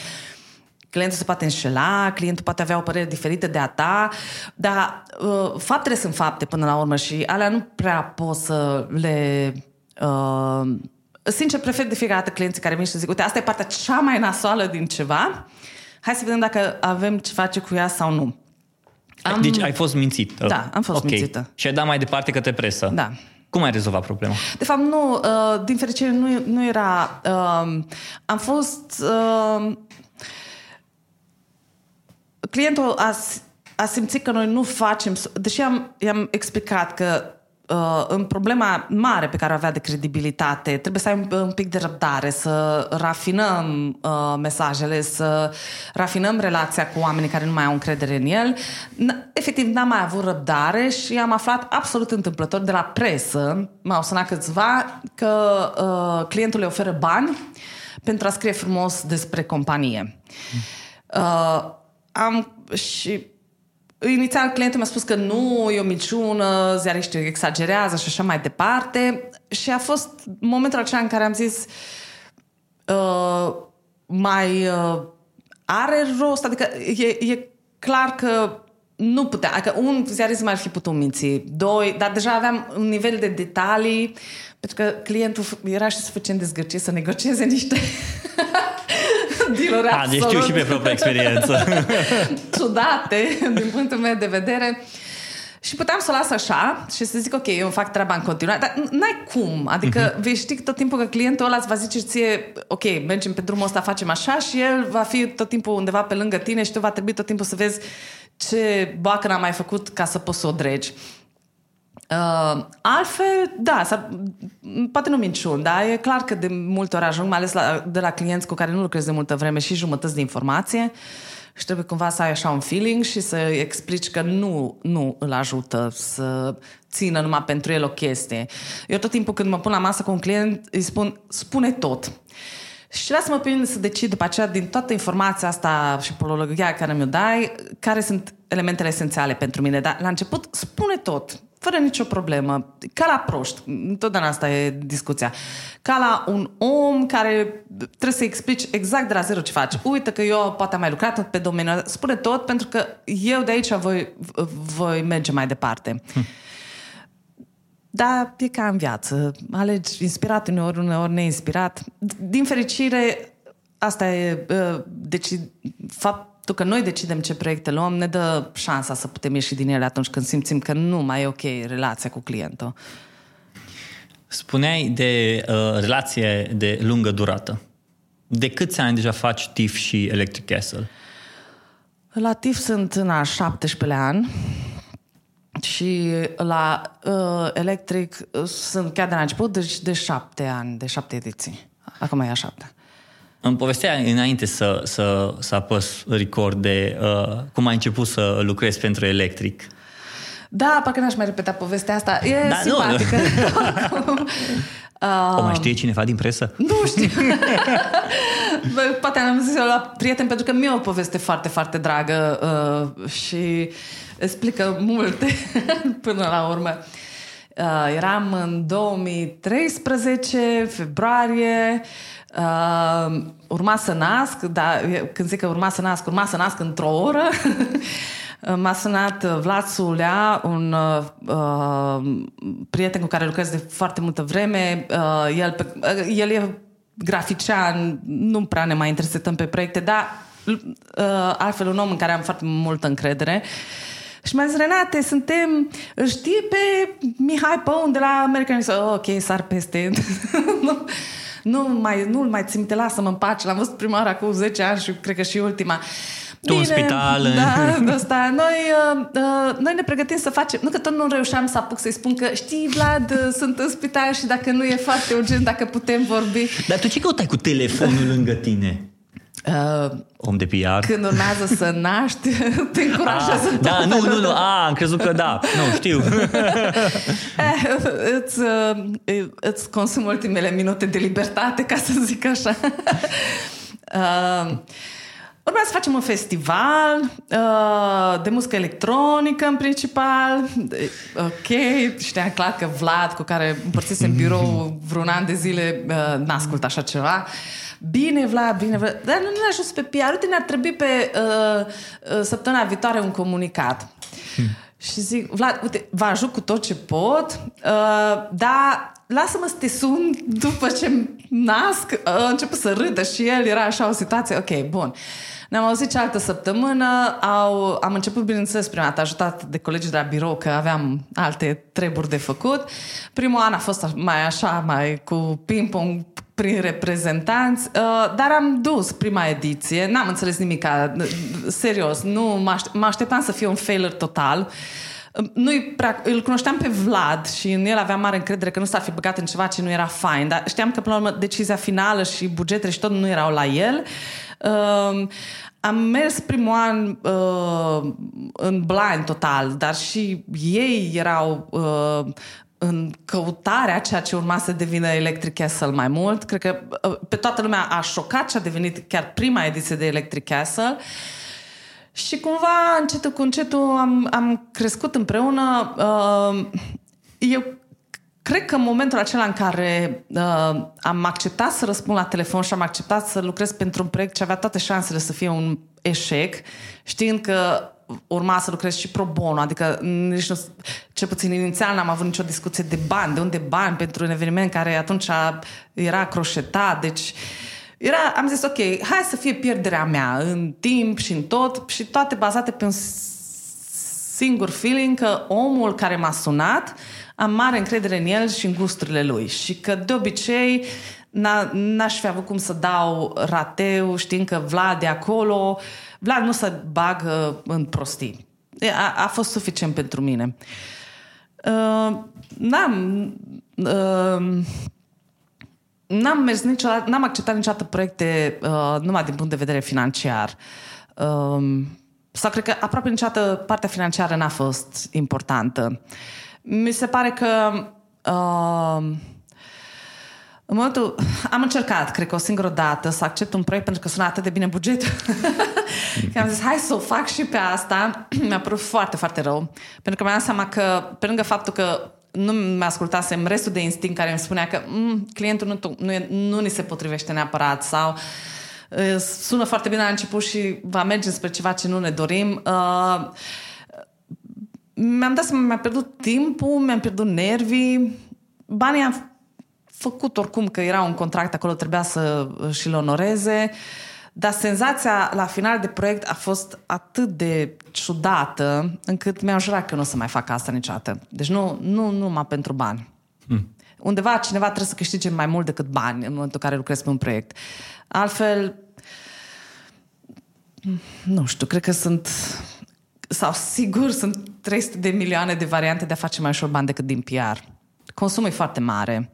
Clientul se poate înșela, clientul poate avea o părere diferită de a ta, dar uh, faptele sunt fapte până la urmă și alea nu prea poți să le uh, sincer, prefer de fiecare dată clienții care vin și zic, uite, asta e partea cea mai nasoală din ceva, hai să vedem dacă avem ce face cu ea sau nu. Am... Deci ai fost mințită. Da, am fost okay. mințită. Și ai dat mai departe către presă. Da. Cum ai rezolvat problema? De fapt, nu, uh, din fericire nu, nu era... Uh, am fost... Uh, clientul a, a simțit că noi nu facem... Deși am, i-am explicat că uh, în problema mare pe care o avea de credibilitate, trebuie să ai un, un pic de răbdare, să rafinăm uh, mesajele, să rafinăm relația cu oamenii care nu mai au încredere în el. N- efectiv, n-am mai avut răbdare și am aflat absolut întâmplător de la presă, m-au sunat câțiva, că uh, clientul le oferă bani pentru a scrie frumos despre companie. Uh, am și Inițial clientul mi-a spus că nu, e o minciună, ziariștii exagerează și așa mai departe. Și a fost momentul acela în care am zis uh, mai uh, are rost, adică e, e clar că nu putea, adică un ziarist mai ar fi putut minți, doi, dar deja aveam un nivel de detalii, pentru că clientul era și suficient de zgârcit să negocieze niște dealuri A, deci știu și pe propria experiență. ciudate, din punctul meu de vedere. Și puteam să o las așa și să zic, ok, eu fac treaba în continuare, dar n-ai cum. Adică uh-huh. vei ști tot timpul că clientul ăla îți va zice ție, ok, mergem pe drumul ăsta, facem așa și el va fi tot timpul undeva pe lângă tine și tu va trebui tot timpul să vezi ce bacă n-a mai făcut ca să poți să o dregi. Uh, altfel, da, s-ar, poate nu minciun, dar e clar că de multe ori ajung, mai ales la, de la clienți cu care nu lucrezi de multă vreme și jumătăți de informație și trebuie cumva să ai așa un feeling și să explici că nu, nu îl ajută să țină numai pentru el o chestie. Eu tot timpul când mă pun la masă cu un client îi spun, spune tot. Și lasă-mă pe mine să decid după aceea din toată informația asta și polologia care mi-o dai, care sunt elementele esențiale pentru mine. Dar la început spune tot fără nicio problemă, ca la proști, întotdeauna asta e discuția, ca la un om care trebuie să explici exact de la zero ce faci. Uite că eu poate am mai lucrat pe domeniul spune tot pentru că eu de aici voi, voi merge mai departe. Hm. Dar e ca în viață. Alegi inspirat uneori, uneori neinspirat. Din fericire, asta e deci, fapt, faptul că noi decidem ce proiecte luăm ne dă șansa să putem ieși din ele atunci când simțim că nu mai e ok relația cu clientul. Spuneai de uh, relație de lungă durată. De câți ani deja faci TIF și Electric Castle? La TIF sunt în a 17 ani și la uh, Electric sunt chiar de la început, deci de șapte ani, de șapte ediții. Acum e a șapte. Îmi povestea înainte să, să, să apăs record de uh, cum ai început să lucrezi pentru electric. Da, parcă n-aș mai repeta povestea asta. E da, simpatică. Nu. Uh, o mai știe cineva din presă? Nu știu. Bă, poate am zis la prieten pentru că mi-e o poveste foarte, foarte dragă uh, și explică multe până la urmă. Uh, eram în 2013, februarie, Uh, urma să nasc, dar când zic că urma să nasc, urma să nasc într-o oră. M-a sunat Vlad Sulea, un uh, prieten cu care lucrez de foarte multă vreme. Uh, el, pe, uh, el e grafician, nu prea ne mai interesăm pe proiecte, dar uh, altfel un om în care am foarte multă încredere. Și mi-a zis, Renate, suntem, știi pe Mihai Păun de la American oh, Ok, sar peste. nu mai, nu mai țin minte, lasă-mă în pace, l-am văzut prima oară acum 10 ani și cred că și ultima. Tu Bine, în spital. Da, asta. Noi, uh, uh, noi ne pregătim să facem... Nu că tot nu reușeam să apuc să-i spun că știi, Vlad, uh, sunt în spital și dacă nu e foarte urgent, dacă putem vorbi... Dar tu ce căutai cu telefonul lângă tine? Uh, Om de PR. Când urmează să naști, te încurajează ah, Da, nu, nu, nu, a, am crezut că da, nu, știu. eh, îți, uh, îți consum ultimele minute de libertate, ca să zic așa. uh, Urmează să facem un festival uh, de muzică electronică în principal. Ok, știam clar că Vlad, cu care împărțisem birou vreun an de zile, uh, n-a ascultat așa ceva. Uh, Bine, Vlad, bine, Vlad. Dar nu ne ajuns pe PR. Uite, ne-ar trebui pe uh, uh, săptămâna viitoare un comunicat. Hmm. Și zic, Vlad, uite, vă ajut cu tot ce pot, uh, dar lasă-mă să te sun după ce nasc. Uh, a început să râdă și el, era așa o situație, ok, bun. Ne-am auzit cealaltă săptămână, au, am început, bineînțeles, prima dată ajutat de colegii de la birou că aveam alte treburi de făcut. Primul an a fost mai așa, mai cu ping-pong prin reprezentanți, uh, dar am dus prima ediție, n-am înțeles nimic, serios, nu mă, aștept, mă așteptam să fie un failure total. nu prea, îl cunoșteam pe Vlad și în el aveam mare încredere că nu s-ar fi băgat în ceva ce nu era fain, dar știam că până la urmă decizia finală și bugetele și tot nu erau la el. Uh, am mers primul an uh, în blind total, dar și ei erau uh, în căutarea ceea ce urma să devină Electric Castle mai mult. Cred că uh, pe toată lumea a șocat ce a devenit chiar prima ediție de Electric Castle. Și cumva, încetul cu încetul, am, am crescut împreună. Uh, eu cred că în momentul acela în care uh, am acceptat să răspund la telefon și am acceptat să lucrez pentru un proiect ce avea toate șansele să fie un eșec, știind că urma să lucrez și pro bono, adică nici nu, cel puțin inițial n-am avut nicio discuție de bani, de unde bani pentru un eveniment care atunci era croșetat, deci era, am zis, ok, hai să fie pierderea mea în timp și în tot și toate bazate pe un singur feeling că omul care m-a sunat am mare încredere în el și în gusturile lui și că de obicei n-aș fi avut cum să dau rateu știind că Vlad e acolo uh, Vlad nu se bagă în prostii. A, a fost suficient pentru mine. Uh, n-am... Uh, n-am mers niciodată, n-am acceptat niciodată proiecte uh, numai din punct de vedere financiar. Uh, sau cred că aproape niciodată partea financiară n-a fost importantă. Mi se pare că uh, în momentul, am încercat, cred că o singură dată, să accept un proiect pentru că suna atât de bine bugetul. că am zis, hai să o fac și pe asta. Mi-a părut foarte, foarte rău. Pentru că mi-am dat seama că, pe lângă faptul că nu mi ascultasem restul de instinct care îmi spunea că mm, clientul nu, nu, e, nu ni se potrivește neapărat sau sună foarte bine la început și va merge spre ceva ce nu ne dorim. Uh, mi-am dat seama, mi-am pierdut timpul, mi-am pierdut nervii, banii am făcut oricum că era un contract acolo, trebuia să și-l onoreze, dar senzația la final de proiect a fost atât de ciudată încât mi-am jurat că nu o să mai fac asta niciodată. Deci nu, nu numai pentru bani. Hmm. Undeva cineva trebuie să câștige mai mult decât bani în momentul în care lucrezi pe un proiect. Altfel, nu știu, cred că sunt sau sigur sunt 300 de milioane de variante de a face mai ușor bani decât din PR. Consumul e foarte mare.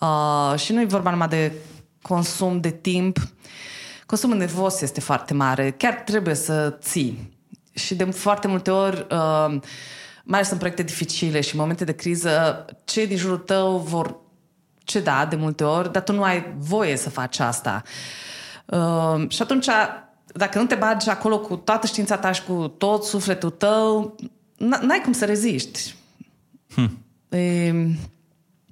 Uh, și nu e vorba numai de consum de timp. Consumul nervos este foarte mare. Chiar trebuie să ții. Și de foarte multe ori, uh, mai ales în proiecte dificile și în momente de criză, cei din jurul tău vor ceda de multe ori, dar tu nu ai voie să faci asta. Uh, și atunci, dacă nu te bagi acolo cu toată știința ta și cu tot sufletul tău, n-ai cum să reziști. Hmm. E,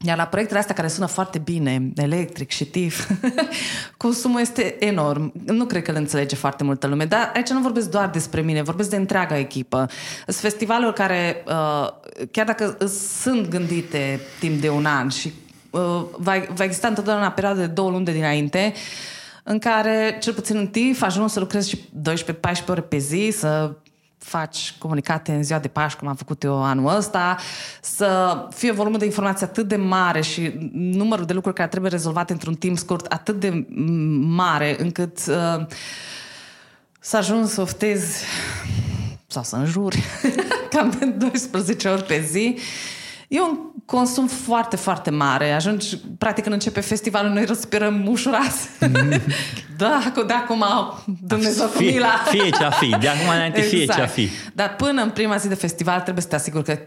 iar la proiectele astea care sună foarte bine, electric și TIF, consumul este enorm. Nu cred că îl înțelege foarte multă lume, dar aici nu vorbesc doar despre mine, vorbesc de întreaga echipă. Sunt festivaluri care, uh, chiar dacă sunt gândite timp de un an și uh, va, va exista întotdeauna o perioadă de două luni de dinainte, în care, cel puțin în TIF, ajung să lucrez și 12-14 ore pe zi, să faci comunicate în ziua de Paști, cum am făcut eu anul ăsta, să fie volumul de informații atât de mare și numărul de lucruri care trebuie rezolvate într-un timp scurt atât de mare, încât uh, să ajungi să oftezi sau să înjuri cam de 12 ori pe zi E un consum foarte, foarte mare. Ajungi, practic, când începe festivalul, noi respirăm ușurat. Mm. da, de acum, Dumnezeu cu mila. Fie ce-a fi, de acum înainte exact. fie ce-a fi. Dar până în prima zi de festival trebuie să te asiguri că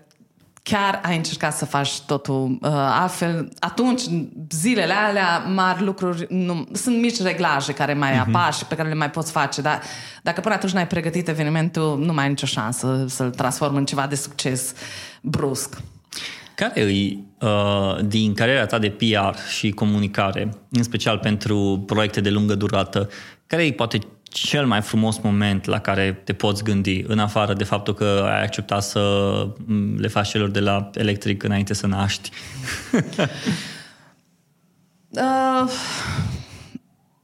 chiar ai încercat să faci totul uh, altfel. Atunci, zilele alea, mari lucruri, nu, sunt mici reglaje care mai uh-huh. apar și pe care le mai poți face, dar dacă până atunci n-ai pregătit evenimentul, nu mai ai nicio șansă să-l transformi în ceva de succes brusc. Care e, uh, din cariera ta de PR și comunicare, în special pentru proiecte de lungă durată, care e poate cel mai frumos moment la care te poți gândi, în afară de faptul că ai acceptat să le faci celor de la electric înainte să naști? uh,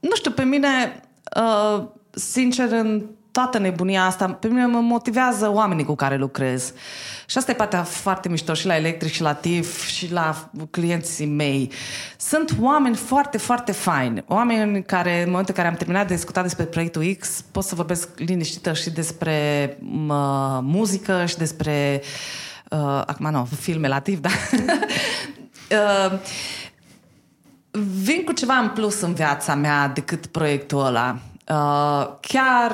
nu știu, pe mine, uh, sincer, în toată nebunia asta, pe mine mă motivează oamenii cu care lucrez. Și asta e partea foarte mișto și la Electric și la TIF și la clienții mei. Sunt oameni foarte, foarte faini. Oameni care, în momentul în care am terminat de discutat despre proiectul X, pot să vorbesc liniștită și despre mă, muzică și despre uh, acum nu, filme la TIF, da? uh, vin cu ceva în plus în viața mea decât proiectul ăla. Uh, chiar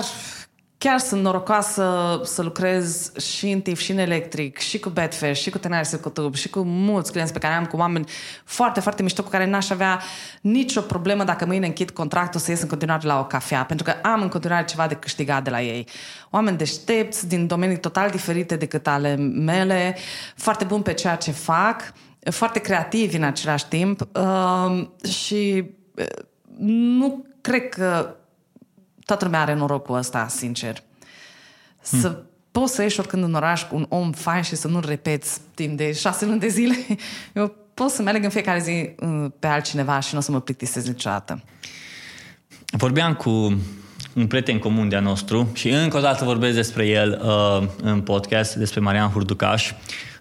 chiar sunt norocoasă să lucrez și în TIF, și în electric, și cu Betfair, și cu Tenaris cu Tub, și cu mulți clienți pe care am, cu oameni foarte, foarte mișto, cu care n-aș avea nicio problemă dacă mâine închid contractul să ies în continuare la o cafea, pentru că am în continuare ceva de câștigat de la ei. Oameni deștepți, din domenii total diferite decât ale mele, foarte buni pe ceea ce fac, foarte creativi în același timp uh, și uh, nu cred că toată lumea are norocul ăsta, sincer. Să hmm. poți să ieși oricând în oraș cu un om fain și să nu-l repeți timp de șase luni de zile. Eu pot să merg în fiecare zi uh, pe altcineva și nu o să mă plictisez niciodată. Vorbeam cu un prieten comun de-a nostru și încă o dată vorbesc despre el uh, în podcast, despre Marian Hurducaș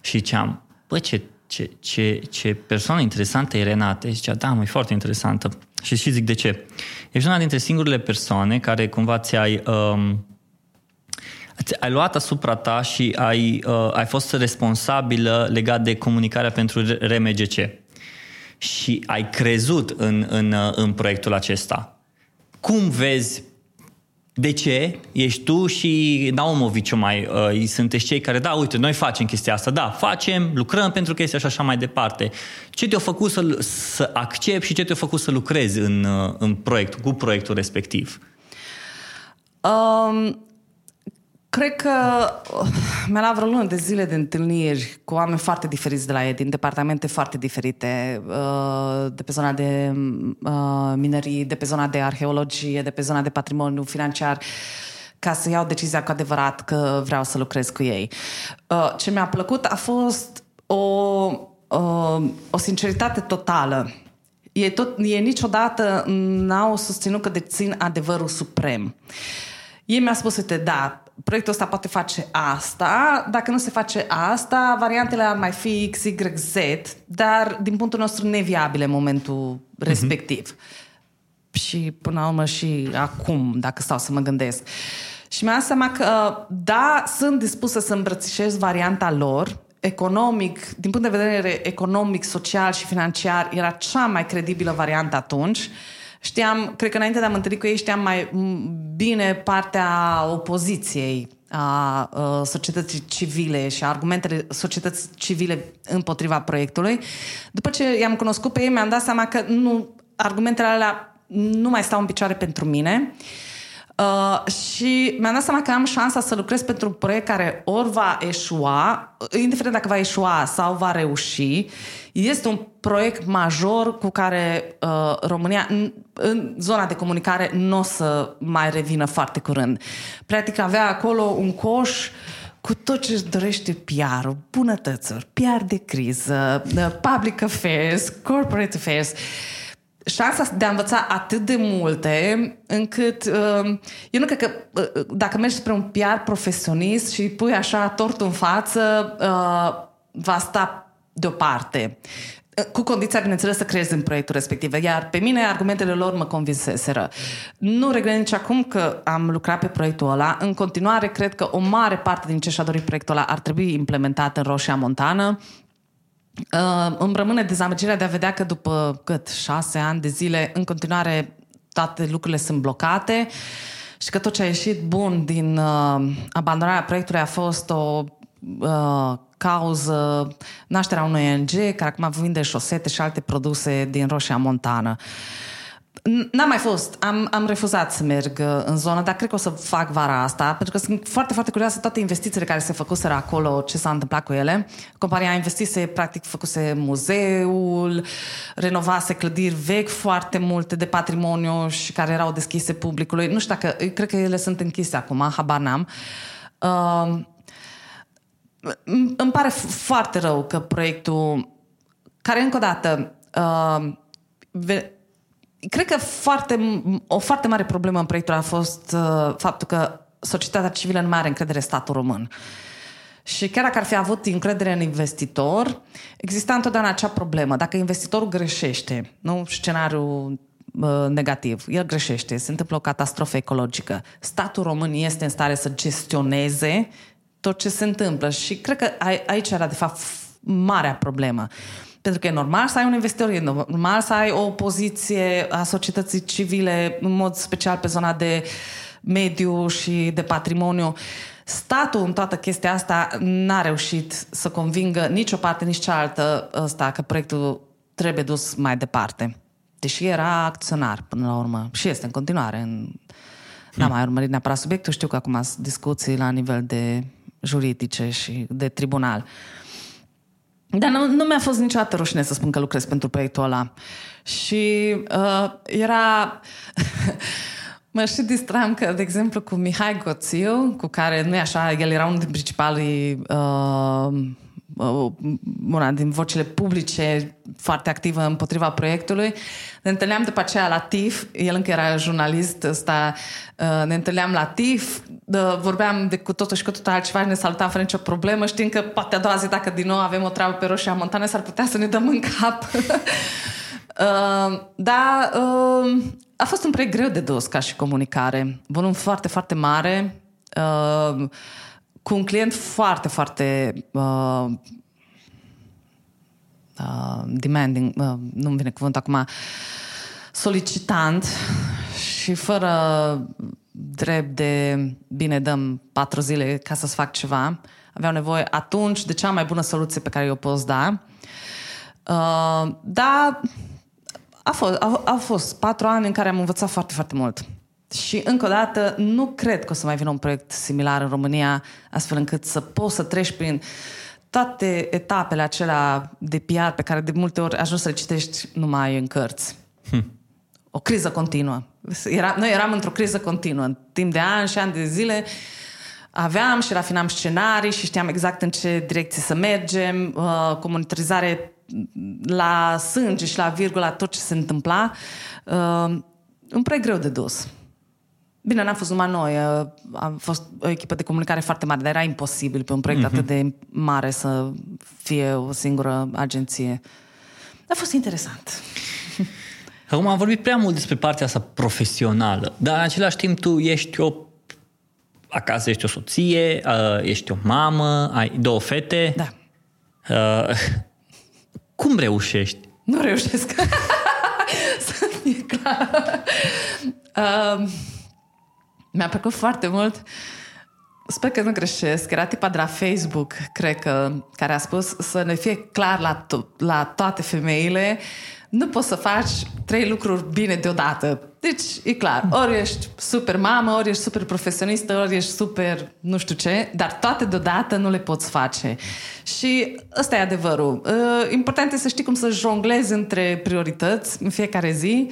și ce-am, bă, ce, ce, ce, ce persoană interesantă e Renate. Și zicea, da, mă, e foarte interesantă. Și și zic de ce. Ești una dintre singurele persoane care cumva ți-ai... Um, ai luat asupra ta și ai, uh, ai fost responsabilă legat de comunicarea pentru RMGC. Și ai crezut în, în, uh, în proiectul acesta. Cum vezi de ce ești tu și Naumovici mai uh, sunteți cei care, da, uite, noi facem chestia asta, da, facem, lucrăm pentru chestia și așa mai departe. Ce te-a făcut să, să accepti și ce te-a făcut să lucrezi în, uh, în proiect, cu proiectul respectiv? Um, Cred că uh, mi-a luat vreo lună de zile de întâlniri cu oameni foarte diferiți de la ei, din departamente foarte diferite, uh, de pe zona de uh, minerii, de pe zona de arheologie, de pe zona de patrimoniu financiar, ca să iau decizia cu adevărat că vreau să lucrez cu ei. Ce mi-a plăcut a fost o, o sinceritate totală. E, tot, e niciodată n-au susținut că dețin adevărul suprem. Ei mi-a spus, uite, da, proiectul ăsta poate face asta, dacă nu se face asta, variantele ar mai fi X, Y, Z, dar din punctul nostru neviabile în momentul uh-huh. respectiv. Și până la urmă și acum, dacă stau să mă gândesc. Și mi-am seama că, da, sunt dispusă să îmbrățișez varianta lor, economic, din punct de vedere economic, social și financiar, era cea mai credibilă variantă atunci. Uh, Știam, cred că înainte de a mă întâlni cu ei, știam mai bine partea opoziției a societății civile și a argumentele societății civile împotriva proiectului. După ce i-am cunoscut pe ei, mi-am dat seama că nu, argumentele alea nu mai stau în picioare pentru mine. Uh, și mi-am dat seama că am șansa să lucrez pentru un proiect care ori va eșua, indiferent dacă va eșua sau va reuși, este un proiect major cu care uh, România, în, în zona de comunicare, nu o să mai revină foarte curând. Practic avea acolo un coș cu tot ce își dorește PR-ul, bunătățuri, PR de criză, public affairs, corporate affairs. Șansa de a învăța atât de multe încât uh, eu nu cred că uh, dacă mergi spre un PR profesionist și pui așa tortul în față, uh, va sta deoparte. Cu condiția, bineînțeles, să creezi în proiectul respectiv. Iar pe mine, argumentele lor mă convinseseră. Nu regret nici acum că am lucrat pe proiectul ăla. În continuare, cred că o mare parte din ce și-a dorit proiectul ăla ar trebui implementat în Roșia Montană. Uh, îmi rămâne dezamăgirea de a vedea că după cât șase ani de zile, în continuare, toate lucrurile sunt blocate și că tot ce a ieșit bun din uh, abandonarea proiectului a fost o uh, cauză nașterea unui ONG care acum vinde șosete și alte produse din Roșia Montană. N-am mai fost. Am, am refuzat să merg uh, în zonă, dar cred că o să fac vara asta, pentru că sunt foarte, foarte curioasă toate investițiile care se făcuseră acolo, ce s-a întâmplat cu ele. Compania a investise, practic, făcuse muzeul, renovase clădiri vechi foarte multe de patrimoniu și care erau deschise publicului. Nu știu dacă, cred că ele sunt închise acum, habar n-am. Uh, îmi pare foarte rău că proiectul, care încă o dată, uh, cred că foarte, o foarte mare problemă în proiectul a fost uh, faptul că societatea civilă nu mai are încredere în statul român. Și chiar dacă ar fi avut încredere în investitor, exista întotdeauna acea problemă. Dacă investitorul greșește, nu scenariul uh, negativ, el greșește, se întâmplă o catastrofă ecologică, statul român este în stare să gestioneze tot ce se întâmplă. Și cred că aici era, de fapt, marea problemă. Pentru că e normal să ai un investitor, e normal să ai o poziție a societății civile, în mod special pe zona de mediu și de patrimoniu. Statul în toată chestia asta n-a reușit să convingă nici o parte, nici cealaltă ăsta că proiectul trebuie dus mai departe. Deși era acționar până la urmă și este în continuare. În... N-am mai urmărit neapărat subiectul, știu că acum sunt discuții la nivel de juridice și de tribunal. Dar nu, nu mi-a fost niciodată rușine să spun că lucrez pentru proiectul ăla. Și uh, era... mă și distram că, de exemplu, cu Mihai Goțiu, cu care nu e așa, el era unul din principalii uh, Uh, una din vocile publice foarte activă împotriva proiectului. Ne întâlneam după aceea la TIF, el încă era jurnalist ăsta, uh, ne întâlneam la TIF, vorbeam de cu totul și cu totul altceva și ne salutam fără nicio problemă, știind că poate a doua zi, dacă din nou avem o treabă pe Roșia Montană, s-ar putea să ne dăm în cap. Uh, dar a fost un proiect greu de dus ca și comunicare. Volum foarte, foarte mare cu un client foarte, foarte uh, uh, demanding, uh, nu-mi vine cuvânt acum, solicitant și fără drept de bine dăm patru zile ca să-ți fac ceva. Aveau nevoie atunci de cea mai bună soluție pe care eu pot da. Uh, dar a fost, a, a fost patru ani în care am învățat foarte, foarte mult. Și încă o dată, nu cred că o să mai vină un proiect similar în România, astfel încât să poți să treci prin toate etapele acelea de PR pe care de multe ori ajungi să le citești numai în cărți. Hm. O criză continuă. Era, noi eram într-o criză continuă. În timp de ani și ani de zile aveam și rafinam scenarii și știam exact în ce direcție să mergem, uh, cu monitorizare la sânge și la virgula tot ce se întâmpla. Uh, un proiect greu de dus. Bine, n-am fost numai noi, am fost o echipă de comunicare foarte mare, dar era imposibil pe un proiect mm-hmm. atât de mare să fie o singură agenție. A fost interesant. Acum am vorbit prea mult despre partea asta profesională, dar în același timp tu ești o acasă ești o soție, ești o mamă, ai două fete. Da. cum reușești? Nu reușesc. Să fie clar. Uh, mi-a plăcut foarte mult. Sper că nu greșesc. Era tipa de la Facebook, cred că, care a spus să ne fie clar la, to- la toate femeile nu poți să faci trei lucruri bine deodată. Deci, e clar, ori ești super mamă, ori ești super profesionistă, ori ești super nu știu ce, dar toate deodată nu le poți face. Și ăsta e adevărul. Uh, important e să știi cum să jonglezi între priorități în fiecare zi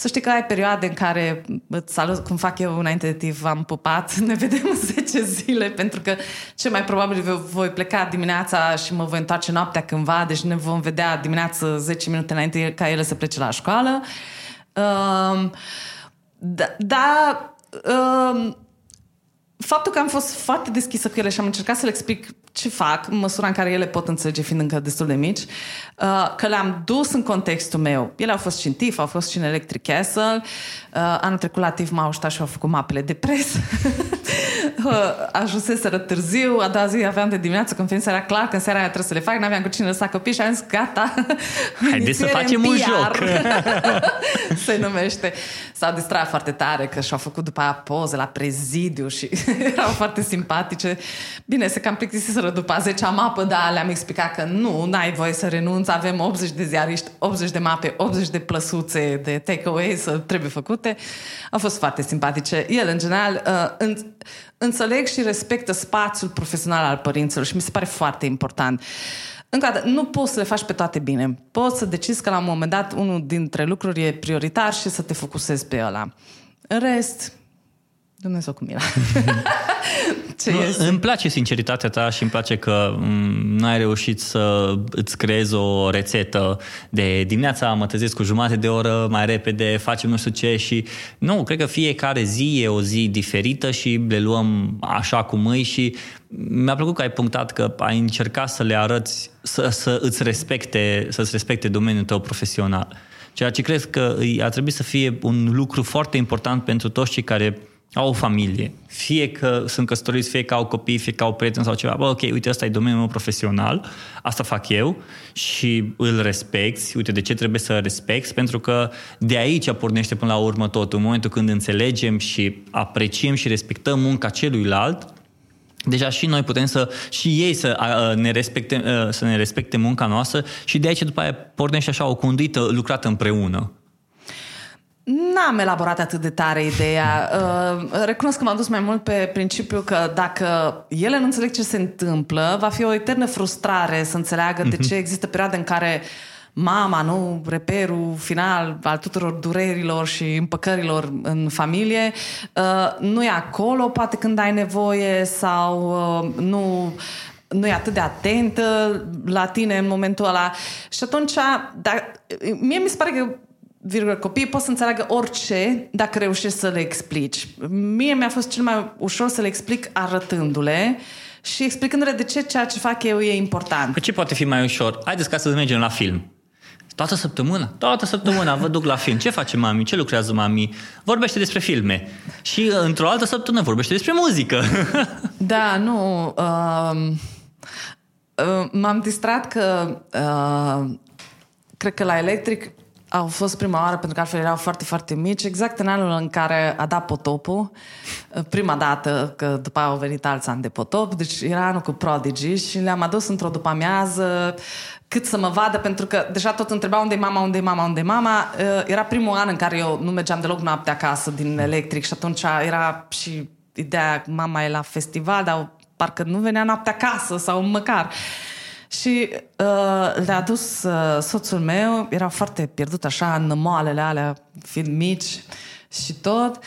să știi că ai perioade în care îți salut, cum fac eu înainte de timp, v-am pupat, ne vedem în 10 zile, pentru că ce mai probabil voi pleca dimineața și mă voi întoarce noaptea cândva, deci ne vom vedea dimineața 10 minute înainte ca ele să plece la școală. Um, da, da um, faptul că am fost foarte deschisă cu ele și am încercat să le explic ce fac, în măsura în care ele pot înțelege, fiind încă destul de mici, uh, că le-am dus în contextul meu. Ele au fost și în TIF, au fost și în Electric Castle. Uh, anul trecut la TIF m-au ajutat și au făcut mapele de presă. Uh, ajunseseră târziu, a doua zi aveam de dimineață conferința, era clar că în seara aia trebuie să le fac, n-aveam cu cine lăsa copii și am zis, gata, Haideți să facem un joc. se numește. S-au distrat foarte tare că și-au făcut după aia poze la prezidiu și erau foarte simpatice. Bine, se cam plictisiseră după 10 mapă, dar le-am explicat că nu, n-ai voie să renunți, avem 80 de ziariști, 80 de mape, 80 de plăsuțe de takeaway să trebuie făcute. Au fost foarte simpatice. El, în general, uh, înțeleg și respectă spațiul profesional al părinților și mi se pare foarte important. Încă o dată, nu poți să le faci pe toate bine. Poți să decizi că la un moment dat unul dintre lucruri e prioritar și să te focusezi pe ăla. În rest, Dumnezeu cu mila. Ce nu, este? Îmi place sinceritatea ta și îmi place că nu ai reușit să îți creezi o rețetă de dimineața mă trezesc cu jumătate de oră mai repede, facem nu știu ce și nu, cred că fiecare zi e o zi diferită și le luăm așa cum îi și mi-a plăcut că ai punctat că ai încercat să le arăți, să, să îți respecte, să-ți respecte domeniul tău profesional. Ceea ce cred că ar trebui să fie un lucru foarte important pentru toți cei care au o familie, fie că sunt căsătoriți, fie că au copii, fie că au prieteni sau ceva, bă, ok, uite, ăsta e domeniul meu profesional, asta fac eu și îl respecti, uite, de ce trebuie să respecti? Pentru că de aici pornește până la urmă tot, în momentul când înțelegem și apreciem și respectăm munca celuilalt, Deja și noi putem să, și ei să ne, respecte, să ne respecte munca noastră și de aici după aia pornește așa o conduită lucrată împreună. N-am elaborat atât de tare ideea. Uh, recunosc că m-am dus mai mult pe principiu că dacă ele nu înțeleg ce se întâmplă, va fi o eternă frustrare să înțeleagă de mhm. ce există perioade în care mama, nu, reperul final al tuturor durerilor și împăcărilor în familie, uh, nu e acolo, poate când ai nevoie sau uh, nu nu e atât de atentă la tine în momentul ăla. Și atunci, dar, mie mi se pare că virgulă, copiii pot să înțeleagă orice dacă reușești să le explici. Mie mi-a fost cel mai ușor să le explic arătându-le și explicându-le de ce ceea ce fac eu e important. Păi ce poate fi mai ușor? Haideți ca să mergem la film. Toată săptămâna? Toată săptămâna vă duc la film. Ce face mami? Ce lucrează mami? Vorbește despre filme. Și uh, într-o altă săptămână vorbește despre muzică. Da, nu. Uh, uh, m-am distrat că uh, cred că la electric au fost prima oară, pentru că altfel erau foarte, foarte mici, exact în anul în care a dat potopul, prima dată, că după aia au venit alți ani de potop, deci era anul cu Prodigy și le-am adus într-o după-amiază cât să mă vadă, pentru că deja tot întreba unde e mama, unde e mama, unde e mama. Era primul an în care eu nu mergeam deloc noaptea acasă din electric și atunci era și ideea, mama e la festival, dar parcă nu venea noaptea acasă sau măcar. Uh, și uh, le-a dus uh, soțul meu, era foarte pierdut așa în moalele alea, fiind mici și tot.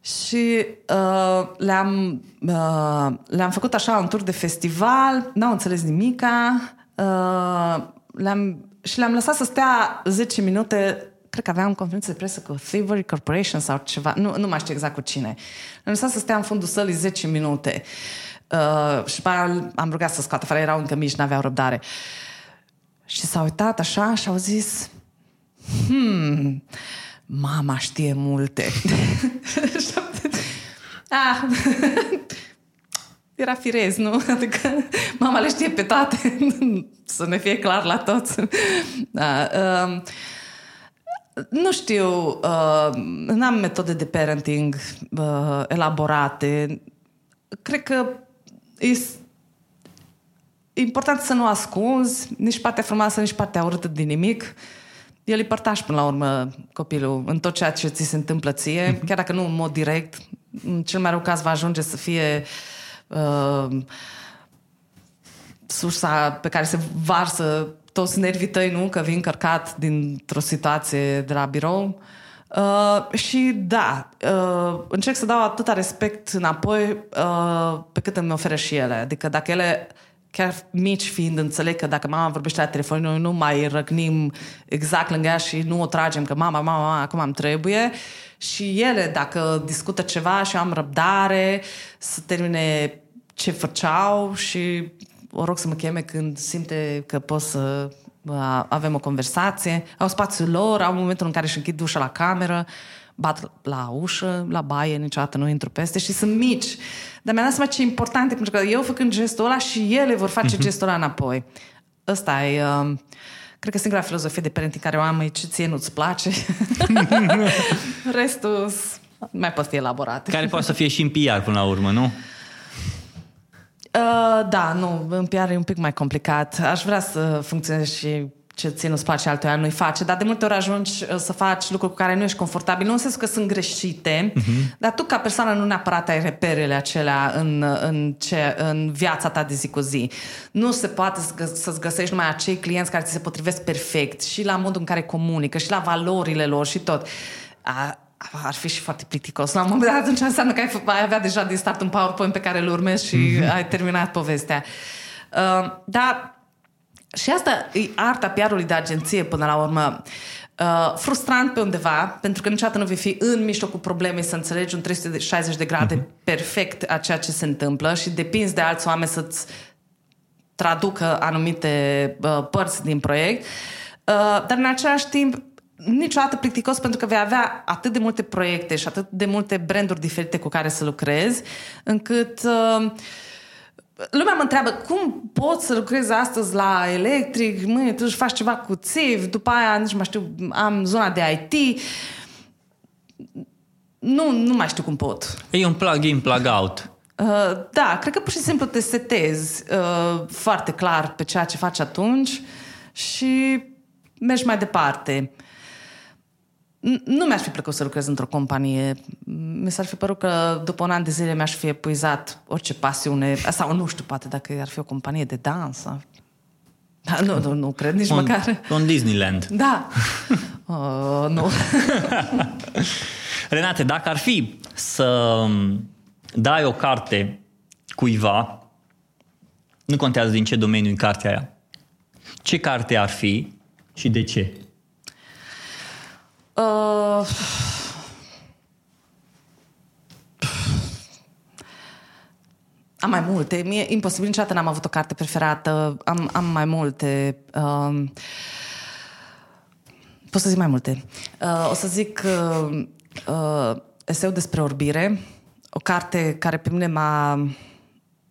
Și uh, le-am, uh, le-am făcut așa un tur de festival, n-au înțeles nimica, uh, le-am, și le-am lăsat să stea 10 minute cred că aveam conferință de presă cu Thievery Corporation sau ceva, nu, nu mai știu exact cu cine. Le-am lăsat să stea în fundul sălii 10 minute. Uh, Uh, și pe am rugat să scoată afară, erau încă mici, n-aveau răbdare. Și s-a uitat așa și au zis, hmm, mama știe multe. ah, era firez, nu? Adică mama le știe pe toate, să ne fie clar la toți. Da, uh, nu știu, uh, n-am metode de parenting uh, elaborate. Cred că e important să nu ascunzi nici partea frumoasă, nici partea urâtă din nimic. El îi părtași până la urmă copilul în tot ceea ce ți se întâmplă ție, mm-hmm. chiar dacă nu în mod direct. În cel mai rău caz va ajunge să fie uh, sursa pe care se varsă toți nervii tăi, nu? Că vin cărcat dintr-o situație de la birou. Uh, și da, uh, încerc să dau atâta respect înapoi uh, pe cât îmi oferă și ele. Adică dacă ele, chiar mici fiind, înțeleg că dacă mama vorbește la telefon, noi nu mai răgnim exact lângă ea și nu o tragem că mama, mama, mama, acum am trebuie. Și ele, dacă discută ceva și am răbdare, să termine ce făceau și o rog să mă cheme când simte că pot să avem o conversație, au spațiul lor, au momentul în care își închid ușa la cameră, bat la ușă, la baie, niciodată nu intru peste și sunt mici. Dar mi-am dat seama ce important e, pentru că eu făcând gestul ăla și ele vor face uh-huh. gestul ăla înapoi. Ăsta e... Uh, Cred că singura filozofie de parenting care o am e ce ție nu-ți place. Restul mai pot fi elaborate. Care poate să fie și în PR până la urmă, nu? Uh, da, nu, în PR e un pic mai complicat. Aș vrea să funcționez și ce ție nu-ți place, altuia nu-i face, dar de multe ori ajungi uh, să faci lucruri cu care nu ești confortabil, nu în sensul că sunt greșite, uh-huh. dar tu ca persoană nu neapărat ai reperele acelea în, în, ce, în viața ta de zi cu zi. Nu se poate să-ți găsești numai acei clienți care ți se potrivesc perfect și la modul în care comunică și la valorile lor și tot. A, ar fi și foarte plicticos. La un moment dat atunci înseamnă că ai, ai avea deja din start un PowerPoint pe care îl urmezi și mm-hmm. ai terminat povestea. Uh, dar și asta e arta PR-ului de agenție până la urmă. Uh, frustrant pe undeva, pentru că niciodată nu vei fi în mijlocul problemei să înțelegi un 360 de grade uh-huh. perfect a ceea ce se întâmplă și depinzi de alți oameni să-ți traducă anumite uh, părți din proiect. Uh, dar în același timp niciodată plicticos pentru că vei avea atât de multe proiecte și atât de multe branduri diferite cu care să lucrezi, încât uh, lumea mă întreabă cum poți să lucrezi astăzi la electric, mâine tu faci ceva cu țiv, după aia nici mai știu, am zona de IT. Nu, nu mai știu cum pot. E un plug-in, plug-out. Uh, da, cred că pur și simplu te setezi uh, foarte clar pe ceea ce faci atunci și mergi mai departe. Uh, nu mi-ar fi plăcut să lucrez într-o companie. Mi s-ar fi părut că după un an de zile mi-aș fi epuizat orice pasiune. Sau nu știu, poate dacă ar fi o companie de dans. Da, nu, nu, nu cred nici un, măcar. Un Disneyland. Da. Uh, nu. Renate, dacă ar fi să dai o carte cuiva, nu contează din ce domeniu în cartea aia, ce carte ar fi și de ce? Uh, am mai multe. Mie imposibil, niciodată n-am avut o carte preferată. Am, am mai multe. Uh, pot să zic mai multe. Uh, o să zic uh, uh, eseu despre orbire, o carte care pe mine m-a,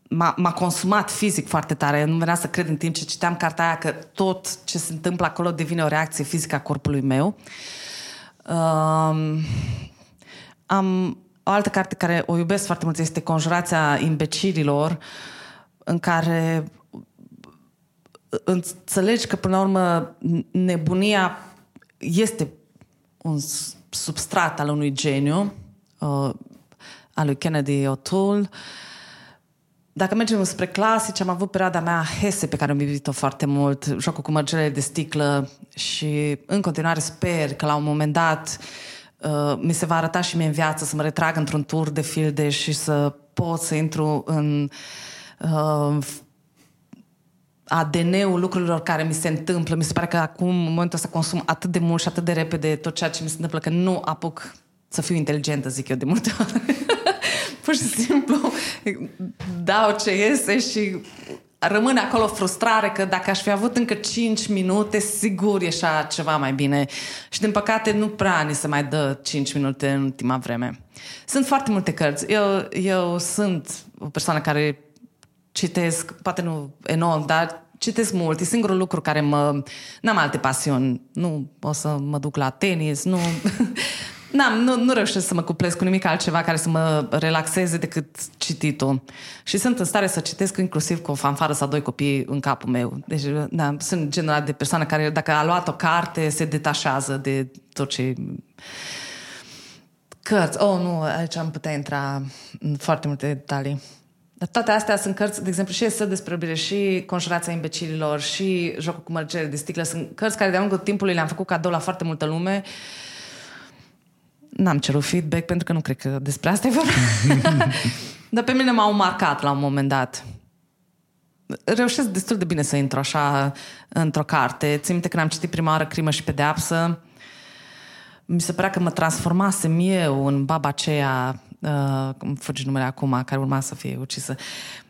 m-a, m-a consumat fizic foarte tare. Nu venea să cred în timp ce citeam cartea aia că tot ce se întâmplă acolo devine o reacție fizică a corpului meu. Uh, Um, am o altă carte care o iubesc foarte mult este Conjurația imbecililor, în care înțelegi că, până la urmă, nebunia este un substrat al unui geniu, uh, al lui Kennedy O'Toole, dacă mergem spre clasici, am avut perioada mea Hese, pe care am iubit-o foarte mult, jocul cu mărgele de sticlă și în continuare sper că la un moment dat uh, mi se va arăta și mie în viață să mă retrag într-un tur de filde și să pot să intru în uh, ADN-ul lucrurilor care mi se întâmplă. Mi se pare că acum, în momentul ăsta, consum atât de mult și atât de repede tot ceea ce mi se întâmplă, că nu apuc să fiu inteligentă, zic eu de multe ori. Pur și simplu dau ce iese și rămâne acolo frustrare că dacă aș fi avut încă 5 minute, sigur ieșa ceva mai bine. Și din păcate nu prea ni se mai dă 5 minute în ultima vreme. Sunt foarte multe cărți. Eu, eu sunt o persoană care citesc, poate nu enorm, dar citesc mult. E singurul lucru care mă... N-am alte pasiuni. Nu o să mă duc la tenis, nu... N-am, nu, nu reușesc să mă cuplesc cu nimic altceva care să mă relaxeze decât cititul. Și sunt în stare să citesc inclusiv cu o fanfară sau doi copii în capul meu. Deci, da, sunt genul de persoană care, dacă a luat o carte, se detașează de tot ce... Cărți. Oh, nu, aici am putea intra în foarte multe detalii. Dar toate astea sunt cărți, de exemplu, și Esă despre iubire, și Conjurația imbecililor, și Jocul cu mărgele de sticlă. Sunt cărți care de-a lungul timpului le-am făcut cadou la foarte multă lume N-am cerut feedback pentru că nu cred că despre asta e vorba. Dar pe mine m-au marcat la un moment dat. Reușesc destul de bine să intru așa într-o carte. Țin minte când am citit prima oară Crimă și Pedeapsă, mi se părea că mă transformasem eu în baba aceea, uh, îmi fugi numele acum, care urma să fie ucisă. Uh,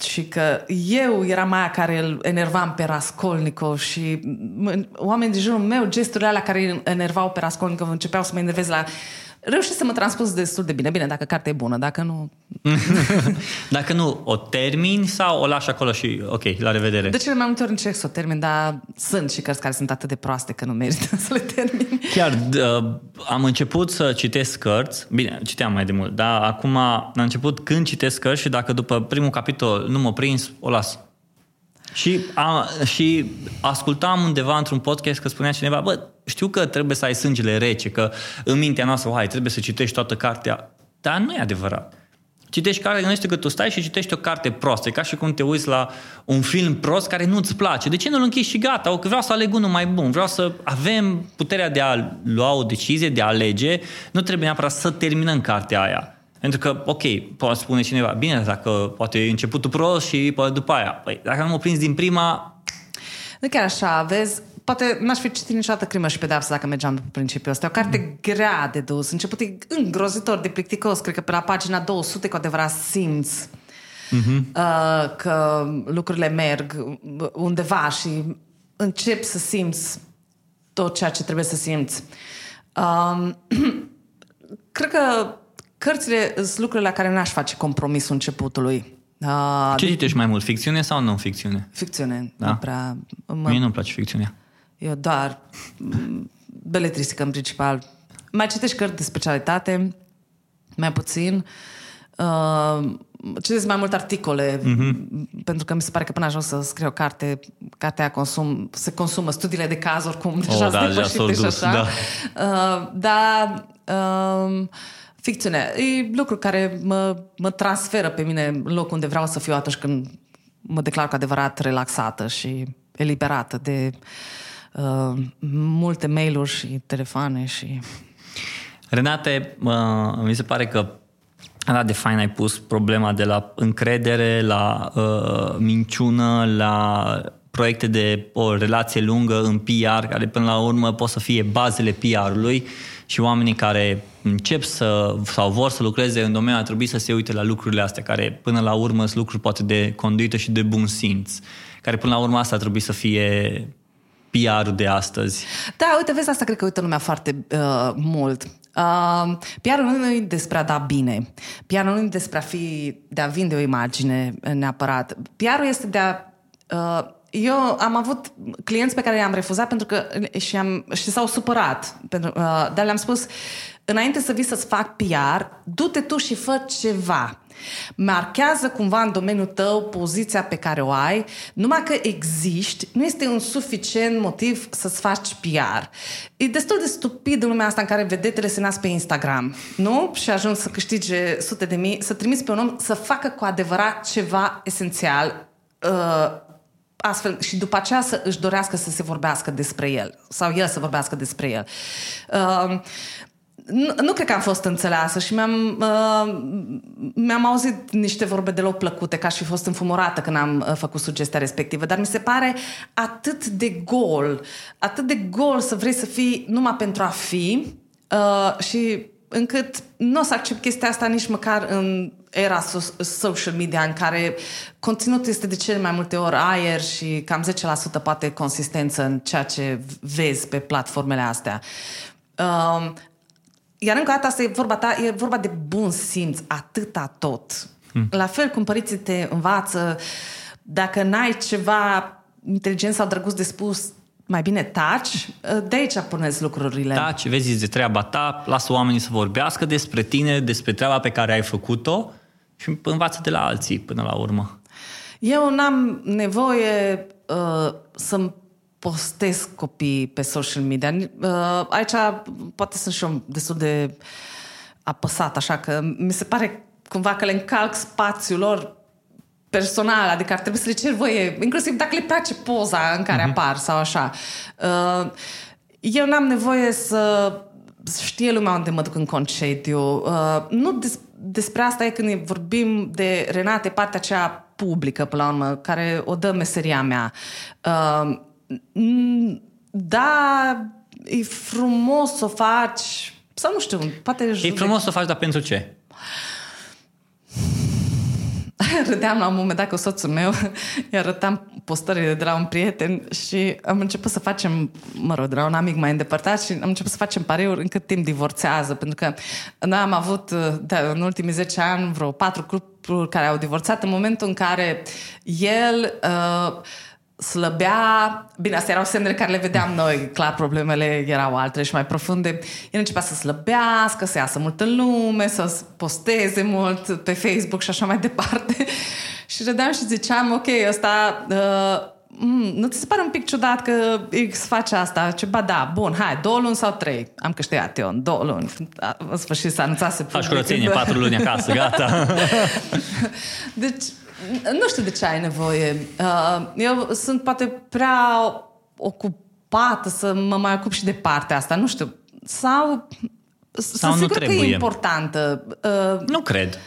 și că eu eram aia care îl enervam pe Raskolnikov și m- oamenii din jurul meu, gesturile alea care îl enervau pe Raskolnikov începeau să mă enervez la reușesc să mă transpus destul de bine. Bine, dacă cartea e bună, dacă nu... dacă nu, o termini sau o lași acolo și ok, la revedere? De cele mai multe ori încerc să o termin, dar sunt și cărți care sunt atât de proaste că nu merită să le termin. Chiar uh, am început să citesc cărți, bine, citeam mai de mult, dar acum am început când citesc cărți și dacă după primul capitol nu mă prins, o las. Și, a, și ascultam undeva într-un podcast că spunea cineva, bă, știu că trebuie să ai sângele rece, că în mintea noastră, hai, trebuie să citești toată cartea. Dar nu e adevărat. Citești cartea, gândește că tu stai și citești o carte prostă. E ca și cum te uiți la un film prost care nu-ți place. De ce nu-l închizi și gata? O, că vreau să aleg unul mai bun. Vreau să avem puterea de a lua o decizie, de a alege. Nu trebuie neapărat să terminăm cartea aia. Pentru că, ok, poate spune cineva, bine, dacă poate e începutul prost și poate după aia. Păi, dacă nu mă prins din prima... Nu chiar așa, vezi, poate n-aș fi citit niciodată Crimă și Pedeapsă dacă mergeam pe principiul ăsta. O carte mm. grea de dus. Început e îngrozitor de plicticos. Cred că pe la pagina 200 cu adevărat simți mm-hmm. uh, că lucrurile merg undeva și încep să simți tot ceea ce trebuie să simți. Uh, cred că cărțile sunt lucrurile la care n-aș face compromisul începutului. Uh, Ce citești mai mult, ficțiune sau non-ficțiune? Ficțiune. Da? Nu prea, mă... Mie nu-mi place ficțiunea. Eu doar beletristică în principal. Mai citești cărți de specialitate, mai puțin. Uh, citesc mai multe articole, uh-huh. pentru că mi se pare că până ajung să scriu o carte, cartea consum, se consumă studiile de caz oricum, deja oh, da, depășite și așa. Da. Uh, dar uh, ficțiune e lucru care mă, mă transferă pe mine în locul unde vreau să fiu atunci când mă declar cu adevărat relaxată și eliberată de uh, multe mail-uri și telefoane și... Renate, uh, mi se pare că da, de fain ai pus problema de la încredere, la uh, minciună, la proiecte de o relație lungă în PR, care până la urmă pot să fie bazele PR-ului și oamenii care încep să, sau vor să lucreze în domeniu ar trebui să se uite la lucrurile astea, care până la urmă sunt lucruri poate de conduită și de bun simț, care până la urmă asta ar trebui să fie PR-ul de astăzi. Da, uite, vezi, asta cred că uită lumea foarte uh, mult. Uh, PR-ul nu e despre a da bine. PR-ul nu e despre a fi, de a vinde o imagine neapărat. PR-ul este de a uh, eu am avut clienți pe care i-am refuzat pentru că și, am, și s-au supărat. Pentru, uh, dar le-am spus, înainte să vii să-ți fac PR, du-te tu și fă ceva. Marchează cumva în domeniul tău poziția pe care o ai, numai că existi, nu este un suficient motiv să-ți faci PR. E destul de stupid în lumea asta în care vedetele se nasc pe Instagram, nu? Și ajung să câștige sute de mii, să trimiți pe un om să facă cu adevărat ceva esențial uh, astfel și după aceea să își dorească să se vorbească despre el sau el să vorbească despre el. Uh, nu, nu cred că am fost înțeleasă și mi-am, uh, mi-am auzit niște vorbe deloc plăcute, ca și fost înfumorată când am uh, făcut sugestia respectivă, dar mi se pare atât de gol, atât de gol să vrei să fii numai pentru a fi uh, și încât nu o să accept chestia asta nici măcar în era social media în care conținutul este de cele mai multe ori aer și cam 10% poate consistență în ceea ce vezi pe platformele astea. Um, iar încă o dată asta e vorba ta, e vorba de bun simț, atâta tot. Hmm. La fel cum părinții te învață, dacă n-ai ceva inteligent sau drăguț de spus, mai bine taci, de aici puneți lucrurile. Taci, vezi de treaba ta, lasă oamenii să vorbească despre tine, despre treaba pe care ai făcut-o și învață de la alții până la urmă. Eu n-am nevoie uh, să-mi postez copii pe social media. Uh, aici poate sunt și eu destul de apăsat, așa că mi se pare cumva că le încalc spațiul lor personal, adică ar trebui să le cer voie, inclusiv dacă le place poza în care uh-huh. apar sau așa. Uh, eu n-am nevoie să știe lumea unde mă duc în concediu. Uh, nu des- despre asta e când vorbim de Renate, partea aceea publică, până la urmă, care o dă meseria mea. Uh, da, e frumos să o faci, sau nu știu, poate... E frumos să o faci, dar pentru ce? râdeam la un moment dat cu soțul meu, îi arătam postările de la un prieten și am început să facem, mă rog, de la un amic mai îndepărtat și am început să facem pariuri în cât timp divorțează, pentru că noi am avut da, în ultimii 10 ani vreo patru cupluri care au divorțat în momentul în care el uh, slăbea, bine, astea erau semnele care le vedeam noi, clar problemele erau altele și mai profunde. El începea să slăbească, să iasă mult în lume, să posteze mult pe Facebook și așa mai departe. și râdeam și ziceam, ok, ăsta... Uh, Mm, nu ți se pare un pic ciudat că X face asta? Ce ba da, bun, hai, două luni sau trei. Am câștigat eu în două luni. În sfârșit s-a anunțat să Faci curățenie, patru luni acasă, gata. deci, nu știu de ce ai nevoie. Uh, eu sunt poate prea ocupată să mă mai ocup și de partea asta. Nu știu. Sau, sau sunt nu trebuie. că e importantă. Uh, nu cred.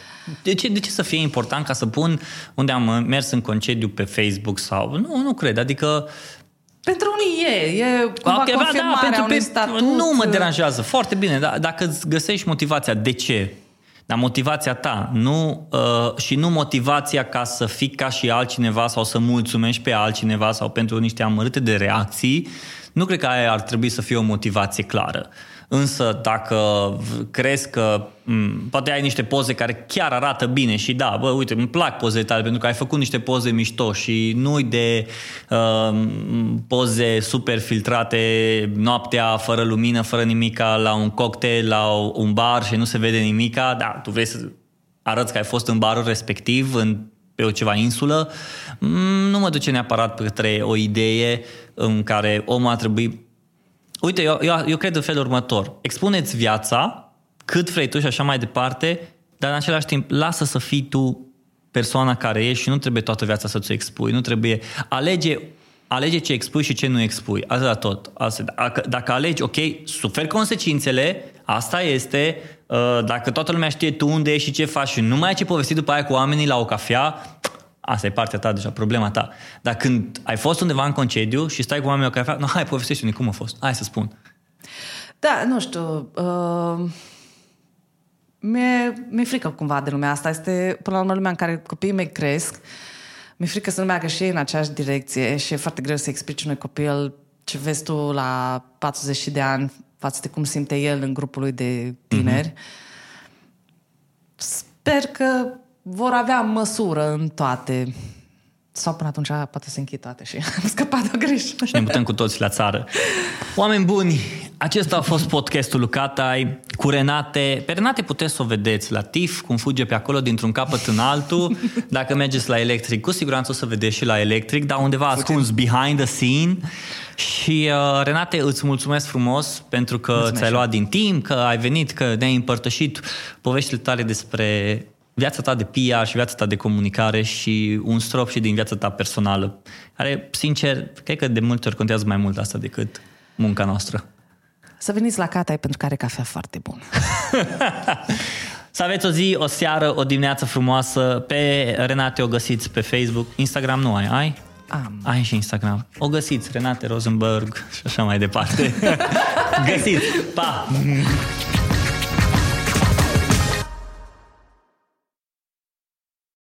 De ce, de ce să fie important ca să pun unde am mers în concediu pe Facebook sau... Nu, nu cred. Adică pentru unii e, e cumva okay, confirmarea da, pentru unui statut. Nu mă deranjează, foarte bine, dar dacă îți găsești motivația, de ce? Dar motivația ta nu, uh, și nu motivația ca să fii ca și altcineva sau să mulțumești pe altcineva sau pentru niște amărâte de reacții, nu cred că aia ar trebui să fie o motivație clară. Însă dacă crezi că m- poate ai niște poze care chiar arată bine și da, bă, uite, îmi plac pozele tale pentru că ai făcut niște poze mișto și nu de uh, poze super filtrate noaptea, fără lumină, fără nimica, la un cocktail, la un bar și nu se vede nimica, da, tu vrei să arăți că ai fost în barul respectiv, în pe o ceva insulă, nu mă duce neapărat către o idee în care omul ar trebui Uite, eu, eu, eu cred în felul următor. Expuneți viața cât vrei tu și așa mai departe, dar în același timp lasă să fii tu persoana care ești și nu trebuie toată viața să ți-o expui. Nu trebuie... Alege alege ce expui și ce nu expui. Asta tot. Asta, dacă, dacă alegi, ok, suferi consecințele, asta este, uh, dacă toată lumea știe tu unde ești și ce faci și nu mai ai ce povesti după aia cu oamenii la o cafea, Asta e partea ta deja, problema ta. Dar când ai fost undeva în concediu și stai cu oamenii o cafea, nu, hai, povestește-ne cum a fost. Hai să spun. Da, nu știu. Uh, mi-e, mi-e frică cumva de lumea asta. Este, până la urmă, lumea în care copiii mei cresc. Mi-e frică să nu meargă și ei în aceeași direcție și e foarte greu să explici unui copil ce vezi tu la 40 de ani față de cum simte el în grupul lui de tineri. Mm-hmm. Sper că vor avea măsură în toate. Sau până atunci poate să închid toate și am scăpat de greș. Și ne mutăm cu toți la țară. Oameni buni, acesta a fost podcastul Lucatai cu Renate. Pe Renate puteți să o vedeți la TIF, cum fuge pe acolo dintr-un capăt în altul. Dacă mergeți la electric, cu siguranță o să vedeți și la electric, dar undeva ascuns behind the scene. Și uh, Renate, îți mulțumesc frumos pentru că mulțumesc ți-ai luat din timp, că ai venit, că ne-ai împărtășit poveștile tale despre viața ta de PR și viața ta de comunicare și un strop și din viața ta personală, care, sincer, cred că de multe ori contează mai mult asta decât munca noastră. Să veniți la Catai pentru care cafea foarte bună. Să aveți o zi, o seară, o dimineață frumoasă. Pe Renate o găsiți pe Facebook. Instagram nu ai, ai? Am. Ai și Instagram. O găsiți, Renate Rosenberg și așa mai departe. găsiți! Pa!